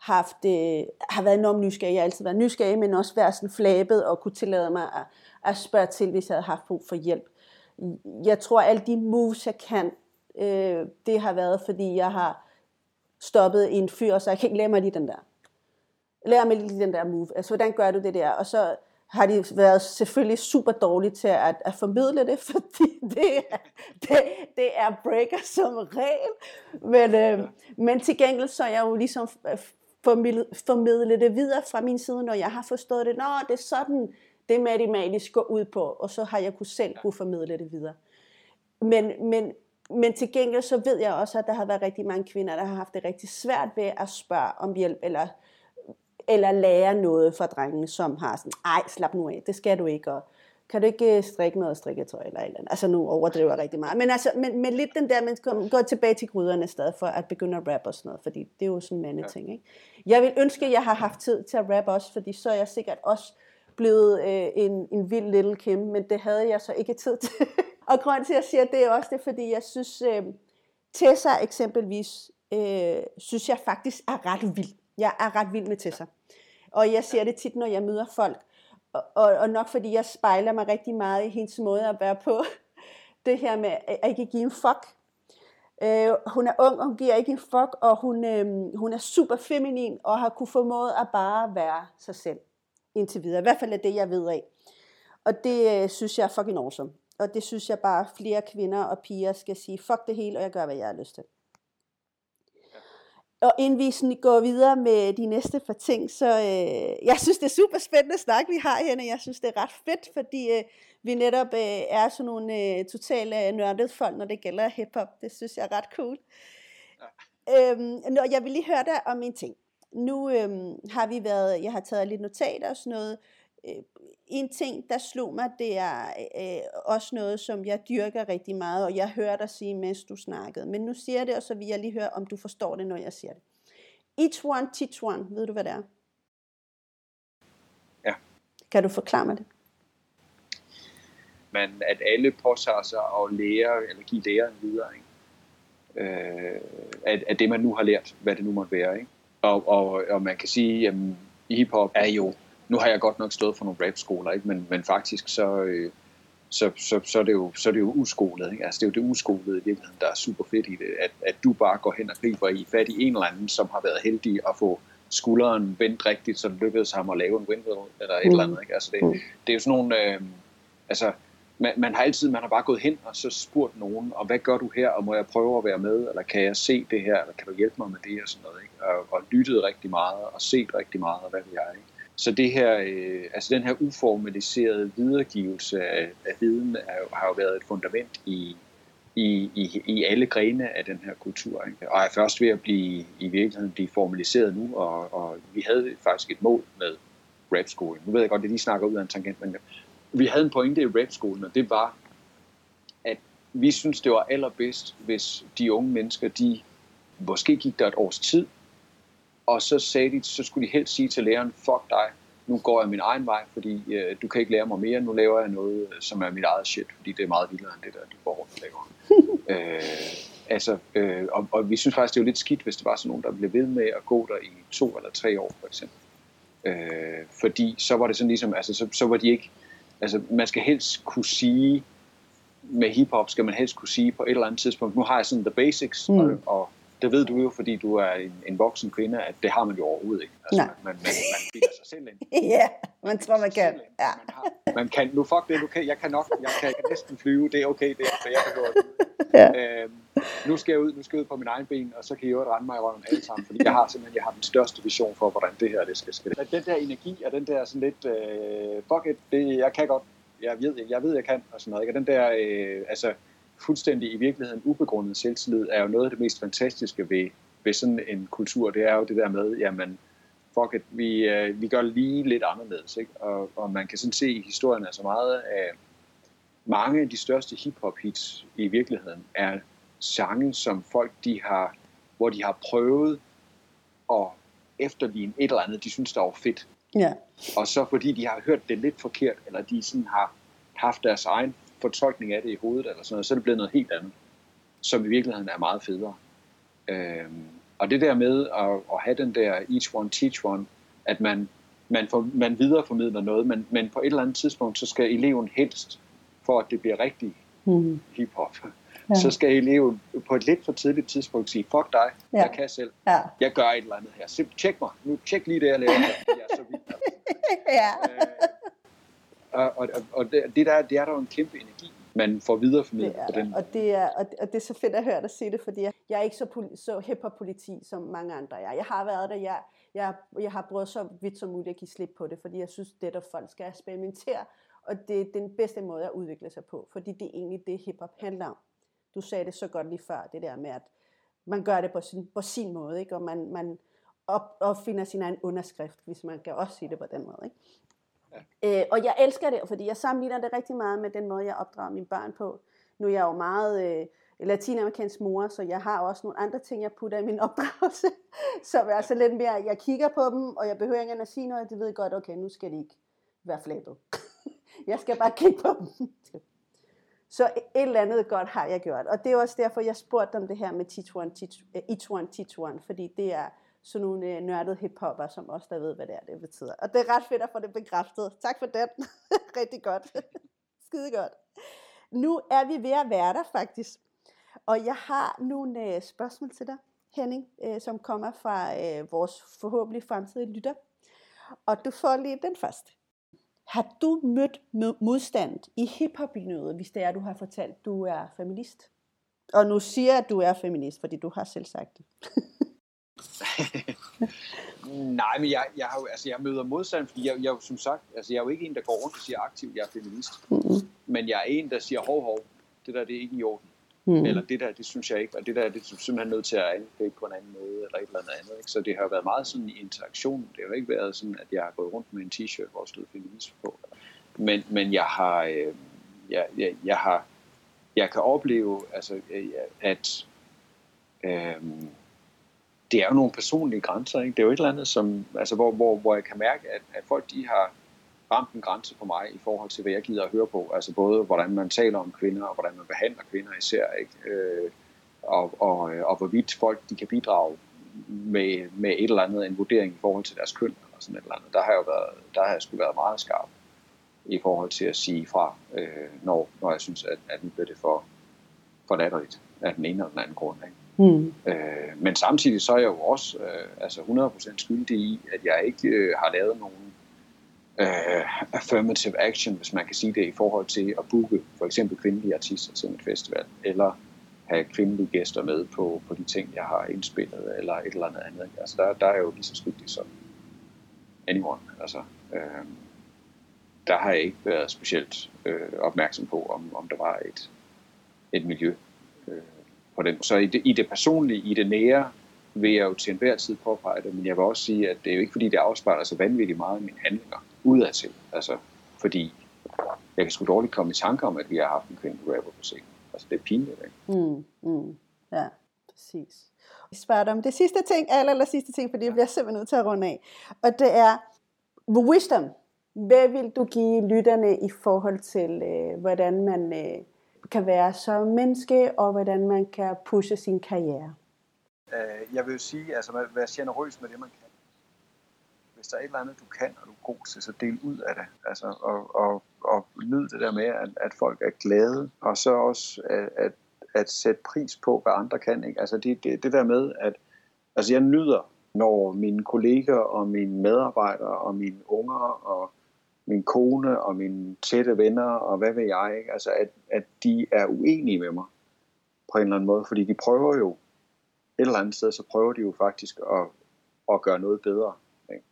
haft, øh, har været enormt nysgerrig. Jeg har altid været nysgerrig, men også været sådan flabet og kunne tillade mig at at spørge til, hvis jeg havde haft brug for hjælp. Jeg tror, at alle de moves, jeg kan, øh, det har været, fordi jeg har stoppet en fyr, så jeg kan ikke lære mig lige den der. Lær mig lige den der move. Altså, hvordan gør du det der? Og så har de været selvfølgelig super dårlige til at, at formidle det, (laughs) fordi det er, det, det er breaker som regel. Men, øh, men til gengæld så er jeg jo ligesom formidle, formidle det videre fra min side, når jeg har forstået det. Nå, det er sådan, det matematisk går ud på, og så har jeg kunne selv kunne formidle det videre. Men, men, men til gengæld så ved jeg også, at der har været rigtig mange kvinder, der har haft det rigtig svært ved at spørge om hjælp, eller, eller lære noget fra drengene, som har sådan, ej, slap nu af, det skal du ikke, og kan du ikke øh, strikke noget strikketøj eller eller andet. Altså nu overdriver jeg rigtig meget. Men, altså, men, men lidt den der, man går tilbage til gryderne stedet for at begynde at rappe og sådan noget, fordi det er jo sådan en ting. Ikke? Jeg vil ønske, at jeg har haft tid til at rappe også, fordi så er jeg sikkert også blevet øh, en, en vild Little Kim, men det havde jeg så ikke tid til. (laughs) og grund til, at jeg siger det, er også det, fordi jeg synes, øh, Tessa eksempelvis, øh, synes jeg faktisk er ret vild. Jeg er ret vild med Tessa. Og jeg ser det tit, når jeg møder folk, og, og nok fordi jeg spejler mig rigtig meget i hendes måde at være på. (laughs) Det her med at ikke give en fuck. Øh, hun er ung, og hun giver ikke en fuck, og hun, øh, hun er super feminin, og har kunne formået at bare være sig selv indtil videre. I hvert fald er det, jeg ved af. Og det øh, synes jeg er fucking awesome. Og det synes jeg bare, flere kvinder og piger skal sige, fuck det hele, og jeg gør, hvad jeg har lyst til. Og inden vi sådan går videre med de næste par ting, så øh, jeg synes, det er super spændende snak, vi har her. Jeg synes, det er ret fedt, fordi øh, vi netop øh, er sådan nogle øh, totalt øh, nørdede folk, når det gælder hiphop. Det synes jeg er ret cool. Ja. Øhm, nå, jeg vil lige høre dig om en ting. Nu øhm, har vi været, jeg har taget lidt notater og sådan noget. Øh, en ting, der slog mig, det er øh, også noget, som jeg dyrker rigtig meget, og jeg hører dig sige, mens du snakkede. Men nu siger jeg det, og så vil jeg lige høre, om du forstår det, når jeg siger det. Each one, teach one. Ved du, hvad det er? Ja. Kan du forklare mig det? Men at alle påtager sig at lære, eller give læren videre, ikke? Øh, at, at det, man nu har lært, hvad det nu måtte være. Ikke? Og, og, og man kan sige, at hiphop er jo nu har jeg godt nok stået for nogle rap-skoler, ikke? Men, men faktisk så, øh, så, så, så, er det jo, så er det jo uskolet. Ikke? Altså, det er jo det uskolede i virkeligheden, der er super fedt i det. At, at du bare går hen og griber i fat i en eller anden, som har været heldig at få skulderen vendt rigtigt, så det lykkedes ham at lave en windmill eller et mm. eller andet. Ikke? Altså, det, mm. det er jo sådan nogle... Øh, altså, man, man har altid, man har bare gået hen og så spurgt nogen, og hvad gør du her, og må jeg prøve at være med, eller kan jeg se det her, eller kan du hjælpe mig med det, og sådan noget, ikke? Og, og lyttet rigtig meget, og set rigtig meget, og hvad vil jeg, ikke? Så det her, øh, altså den her uformaliserede videregivelse af, af viden er, har jo været et fundament i, i, i, i alle grene af den her kultur. Ikke? Og er først ved at blive i virkeligheden blive formaliseret nu, og, og vi havde faktisk et mål med rapskolen. Nu ved jeg godt, at de snakker ud af en tangent, men vi havde en pointe i rapskolen, og det var, at vi synes, det var allerbedst, hvis de unge mennesker, de måske gik der et års tid, og så sagde de, så skulle de helst sige til læreren, fuck dig, nu går jeg min egen vej, fordi øh, du kan ikke lære mig mere, nu laver jeg noget, øh, som er mit eget shit, fordi det er meget vildere end det der, du går rundt og laver. (laughs) øh, altså, øh, og, og vi synes faktisk, det er jo lidt skidt, hvis det var sådan nogen, der blev ved med at gå der i to eller tre år, for eksempel. Øh, fordi så var det sådan ligesom, altså så, så var de ikke, altså man skal helst kunne sige, med hiphop skal man helst kunne sige på et eller andet tidspunkt, nu har jeg sådan the basics, mm. og, og det ved du jo, fordi du er en, en voksen kvinde, at det har man jo overhovedet ikke. Altså, Nej. Man, man, man bilder sig selv ind. (laughs) ja, man tror, man kan. Ja. Man, har, man kan. Nu fuck det, du kan, jeg kan nok, jeg kan, jeg kan næsten flyve, det er okay, det er, jeg kan gå ja. øhm, nu skal jeg ud, nu skal jeg ud på min egen ben, og så kan I jo rende mig i røven alle sammen, fordi jeg har simpelthen, jeg har den største vision for, hvordan det her det skal ske. Den der energi, og den der sådan lidt, øh, fuck it, det, jeg kan godt, jeg ved, jeg ved, jeg kan, og sådan noget, ikke? Og den der, øh, altså, fuldstændig i virkeligheden ubegrundet selvtillid er jo noget af det mest fantastiske ved, ved sådan en kultur. Det er jo det der med, jamen, fuck it, vi, uh, vi gør lige lidt anderledes. Ikke? Og, og man kan sådan se i historien, altså meget af mange af de største hip-hop hits i virkeligheden er sange, som folk de har, hvor de har prøvet at efterligne et eller andet, de synes, der var fedt. Ja. Og så fordi de har hørt det lidt forkert, eller de sådan har haft deres egen fortolkning af det i hovedet, eller sådan noget, så er det blevet noget helt andet, som i virkeligheden er meget federe. Øhm, og det der med at, at have den der each one teach one, at man, man, for, man videreformidler noget, men, men på et eller andet tidspunkt, så skal eleven helst, for at det bliver rigtig mm. hiphop, ja. så skal eleven på et lidt for tidligt tidspunkt sige, fuck dig, ja. jeg kan selv, ja. jeg gør et eller andet her, så tjek mig, nu tjek lige det, jeg laver her, (laughs) jeg er så vild. ja. øh, og, og, og det, det, der, det er der jo en kæmpe energi, man får videreformidlet det er på den. Og det, er, og, det, og det er så fedt at høre dig sige det, fordi jeg, jeg er ikke så, poli, så hip-hop-politi, som mange andre er. Jeg har været der, jeg, jeg, jeg har prøvet så vidt som muligt at give slip på det, fordi jeg synes, det at folk skal eksperimentere, og det er den bedste måde at udvikle sig på, fordi det er egentlig det, hip-hop handler om. Du sagde det så godt lige før, det der med, at man gør det på sin, på sin måde, ikke? og man, man op, opfinder sin egen underskrift, hvis man kan også sige det på den måde. Ikke? Ja. Øh, og jeg elsker det, fordi jeg sammenligner det rigtig meget med den måde, jeg opdrager mine børn på. Nu er jeg jo meget øh, latinamerikansk mor, så jeg har også nogle andre ting, jeg putter i min (laughs) opdragelse, som er altså lidt mere, jeg kigger på dem, og jeg behøver ikke at sige noget, de ved godt, okay, nu skal de ikke være flabet. (laughs) jeg skal bare kigge på dem. Så et eller andet godt har jeg gjort. Og det er også derfor, jeg spurgte om det her med Tituan, Tituan, øh, Tituan, fordi det er sådan nogle øh, nørdede hiphopper, som også der ved, hvad det er, det betyder. Og det er ret fedt at få det bekræftet. Tak for den. (laughs) Rigtig godt. (laughs) Skide godt. Nu er vi ved at være der faktisk. Og jeg har nogle øh, spørgsmål til dig, Henning, øh, som kommer fra øh, vores forhåbentlig fremtidige lytter. Og du får lige den først. Har du mødt modstand i hiphop hvis det er, du har fortalt, du er feminist? Og nu siger jeg, at du er feminist, fordi du har selv sagt det. (laughs) (laughs) Nej, men jeg, jeg, har jo, altså, jeg møder modstand, fordi jeg, jeg, som sagt, altså, jeg er jo ikke en, der går rundt og siger aktivt, jeg er feminist. Mm-hmm. Men jeg er en, der siger, hov, hov, det der, det er ikke i orden. Mm. Eller det der, det synes jeg ikke, og det der, det er simpelthen nødt til at angribe på en anden måde, eller et eller andet andet. Ikke? Så det har været meget sådan i interaktion. Det har jo ikke været sådan, at jeg har gået rundt med en t-shirt, hvor stod feminisme på. Men, men jeg har, øh, jeg, jeg, jeg har, jeg kan opleve, altså, at øh, det er jo nogle personlige grænser. Ikke? Det er jo et eller andet, som, altså, hvor, hvor, hvor jeg kan mærke, at, at folk de har ramt en grænse for mig i forhold til, hvad jeg gider at høre på. Altså både, hvordan man taler om kvinder, og hvordan man behandler kvinder især. Ikke? Øh, og, og, øh, og hvorvidt folk de kan bidrage med, med et eller andet, en vurdering i forhold til deres køn, eller sådan et eller andet. Der har jeg jo været, der har jeg sgu været meget skarp i forhold til at sige fra, øh, når, når jeg synes, at, at nu bliver det for, for latterligt af den ene eller den anden grund. Ikke? Mm. Øh, men samtidig så er jeg jo også øh, altså 100% skyldig i, at jeg ikke øh, har lavet nogen øh, affirmative action, hvis man kan sige det, i forhold til at booke for eksempel kvindelige artister til en festival, eller have kvindelige gæster med på, på de ting, jeg har indspillet, eller et eller andet andet. Altså der, der er jo lige så skyldig som anyone. Altså, øh, der har jeg ikke været specielt øh, opmærksom på, om, om der var et, et miljø øh, på den. Så i det, i det personlige, i det nære, vil jeg jo til enhver tid påpege det, men jeg vil også sige, at det er jo ikke fordi, det afspejler sig vanvittigt meget i mine handlinger udadtil. Altså, fordi jeg kan sgu dårligt komme i tanke om, at vi har haft en kvinde rapper på scenen. Altså, det er pinligt, ikke? Mm, mm, ja, præcis. Jeg spørger dig om det sidste ting, eller, eller sidste ting, fordi jeg bliver simpelthen nødt til at runde af. Og det er wisdom. Hvad vil du give lytterne i forhold til, øh, hvordan man øh, kan være som menneske, og hvordan man kan pushe sin karriere? Øh, jeg vil jo sige, altså være generøs med det, man kan. Hvis der er et eller andet, du kan, og du er god til, så del ud af det. Altså, og, og, og nyd det der med, at, at folk er glade, og så også at, at, at sætte pris på, hvad andre kan. Ikke? Altså det, det, det der med, at altså jeg nyder, når mine kolleger og mine medarbejdere og mine unger og min kone og mine tætte venner og hvad ved jeg, ikke? Altså at, at de er uenige med mig på en eller anden måde, fordi de prøver jo et eller andet sted, så prøver de jo faktisk at, at gøre noget bedre. Ikke?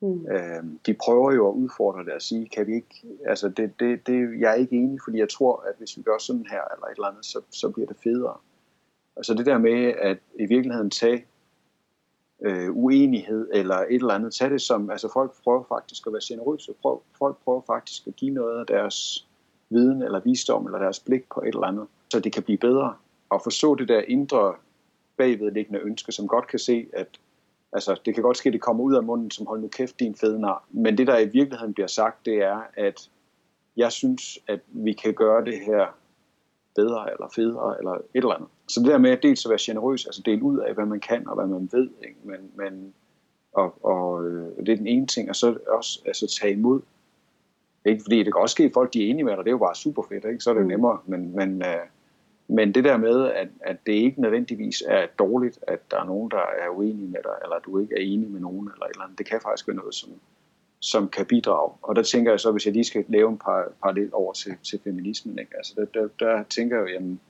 Mm. Øhm, de prøver jo at udfordre det og sige, kan vi ikke, altså det, det, det, jeg er ikke enig, fordi jeg tror, at hvis vi gør sådan her, eller et eller andet, så, så bliver det federe. Altså det der med, at i virkeligheden tage øh, uenighed eller et eller andet. Tag det som, altså folk prøver faktisk at være generøse. Prøv, folk prøver faktisk at give noget af deres viden eller visdom eller deres blik på et eller andet, så det kan blive bedre. Og forstå det der indre bagvedliggende ønske, som godt kan se, at altså, det kan godt ske, at det kommer ud af munden, som hold nu kæft, din fede nar. Men det, der i virkeligheden bliver sagt, det er, at jeg synes, at vi kan gøre det her bedre eller federe eller et eller andet. Så det der med at dels at være generøs, altså dele ud af, hvad man kan og hvad man ved, ikke? Men, men, og, og øh, det er den ene ting, og så også altså, tage imod. Ikke? Fordi det kan også ske, at folk de er enige med dig, det er jo bare super fedt, ikke? så er det jo mm. nemmere, men, men, øh, men det der med, at, at det ikke nødvendigvis er dårligt, at der er nogen, der er uenige med dig, eller at du ikke er enig med nogen, eller et eller andet, det kan faktisk være noget, som, som kan bidrage. Og der tænker jeg så, hvis jeg lige skal lave en par, parallel over til, til feminismen, ikke? Altså, der, der, der tænker jeg jo, jamen,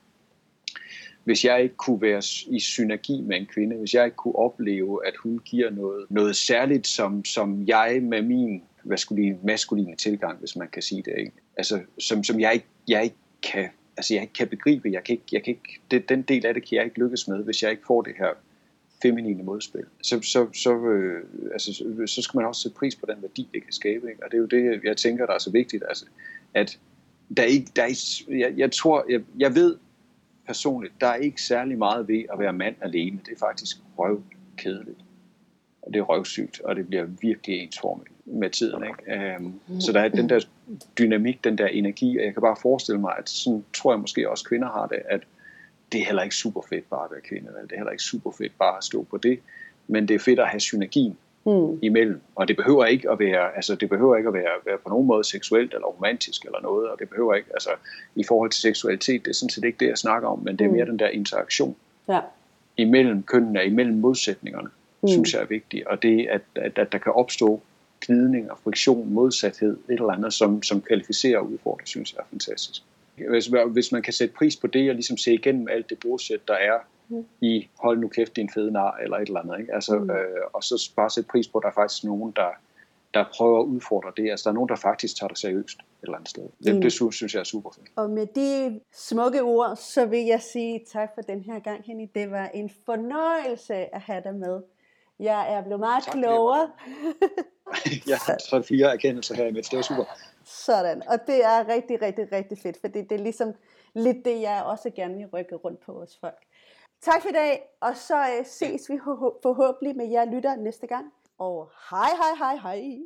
hvis jeg ikke kunne være i synergi med en kvinde, hvis jeg ikke kunne opleve, at hun giver noget, noget særligt, som, som jeg med min hvad skulle maskuline, maskuline tilgang, hvis man kan sige det, ikke? Altså, som, som jeg, ikke, jeg ikke kan altså jeg ikke kan begribe, jeg kan ikke, jeg kan ikke, det, den del af det kan jeg ikke lykkes med, hvis jeg ikke får det her feminine modspil. Så, så, så, øh, altså, så skal man også sætte pris på den værdi, det kan skabe. Ikke? Og det er jo det, jeg tænker, der er så vigtigt. Altså, at der er ikke, der er, jeg, jeg tror, jeg, jeg ved personligt, der er ikke særlig meget ved at være mand alene. Det er faktisk røvkedeligt. Og det er røvsygt, og det bliver virkelig ensformigt med tiden. Ikke? Um, så der er den der dynamik, den der energi, og jeg kan bare forestille mig, at sådan tror jeg måske også kvinder har det, at det er heller ikke super fedt bare at være kvinde, vel? det er heller ikke super fedt bare at stå på det, men det er fedt at have synergien mm. imellem, og det behøver ikke at være, altså det behøver ikke at være, være på nogen måde seksuelt eller romantisk eller noget, og det behøver ikke, altså i forhold til seksualitet, det er sådan set ikke det, jeg snakker om, men det er mm. mere den der interaktion ja. imellem kønnene, imellem modsætningerne, mm. synes jeg er vigtigt, og det, at, at, at der kan opstå gnidning og friktion, modsathed, et eller andet, som, som kvalificerer og udfordrer, synes jeg er fantastisk. Hvis, hvis man kan sætte pris på det, og ligesom se igennem alt det bullshit, der er mm. i hold nu kæft din fede nar, eller et eller andet, ikke? Altså, mm. øh, og så bare sætte pris på, at der er faktisk nogen, der, der prøver at udfordre det. Altså, der er nogen, der faktisk tager det seriøst et eller andet sted. Det, mm. det synes, jeg er super fedt. Og med de smukke ord, så vil jeg sige tak for den her gang, Henny. Det var en fornøjelse at have dig med. Jeg er blevet meget tak, klogere. (laughs) (laughs) jeg har så fire erkendelser her imens. Det var super. Sådan, og det er rigtig, rigtig, rigtig fedt, for det, det er ligesom lidt det, jeg også gerne vil rykke rundt på hos folk. Tak for i dag, og så øh, ses vi forhåbentlig med jer lytter næste gang. Og hej, hej, hej, hej.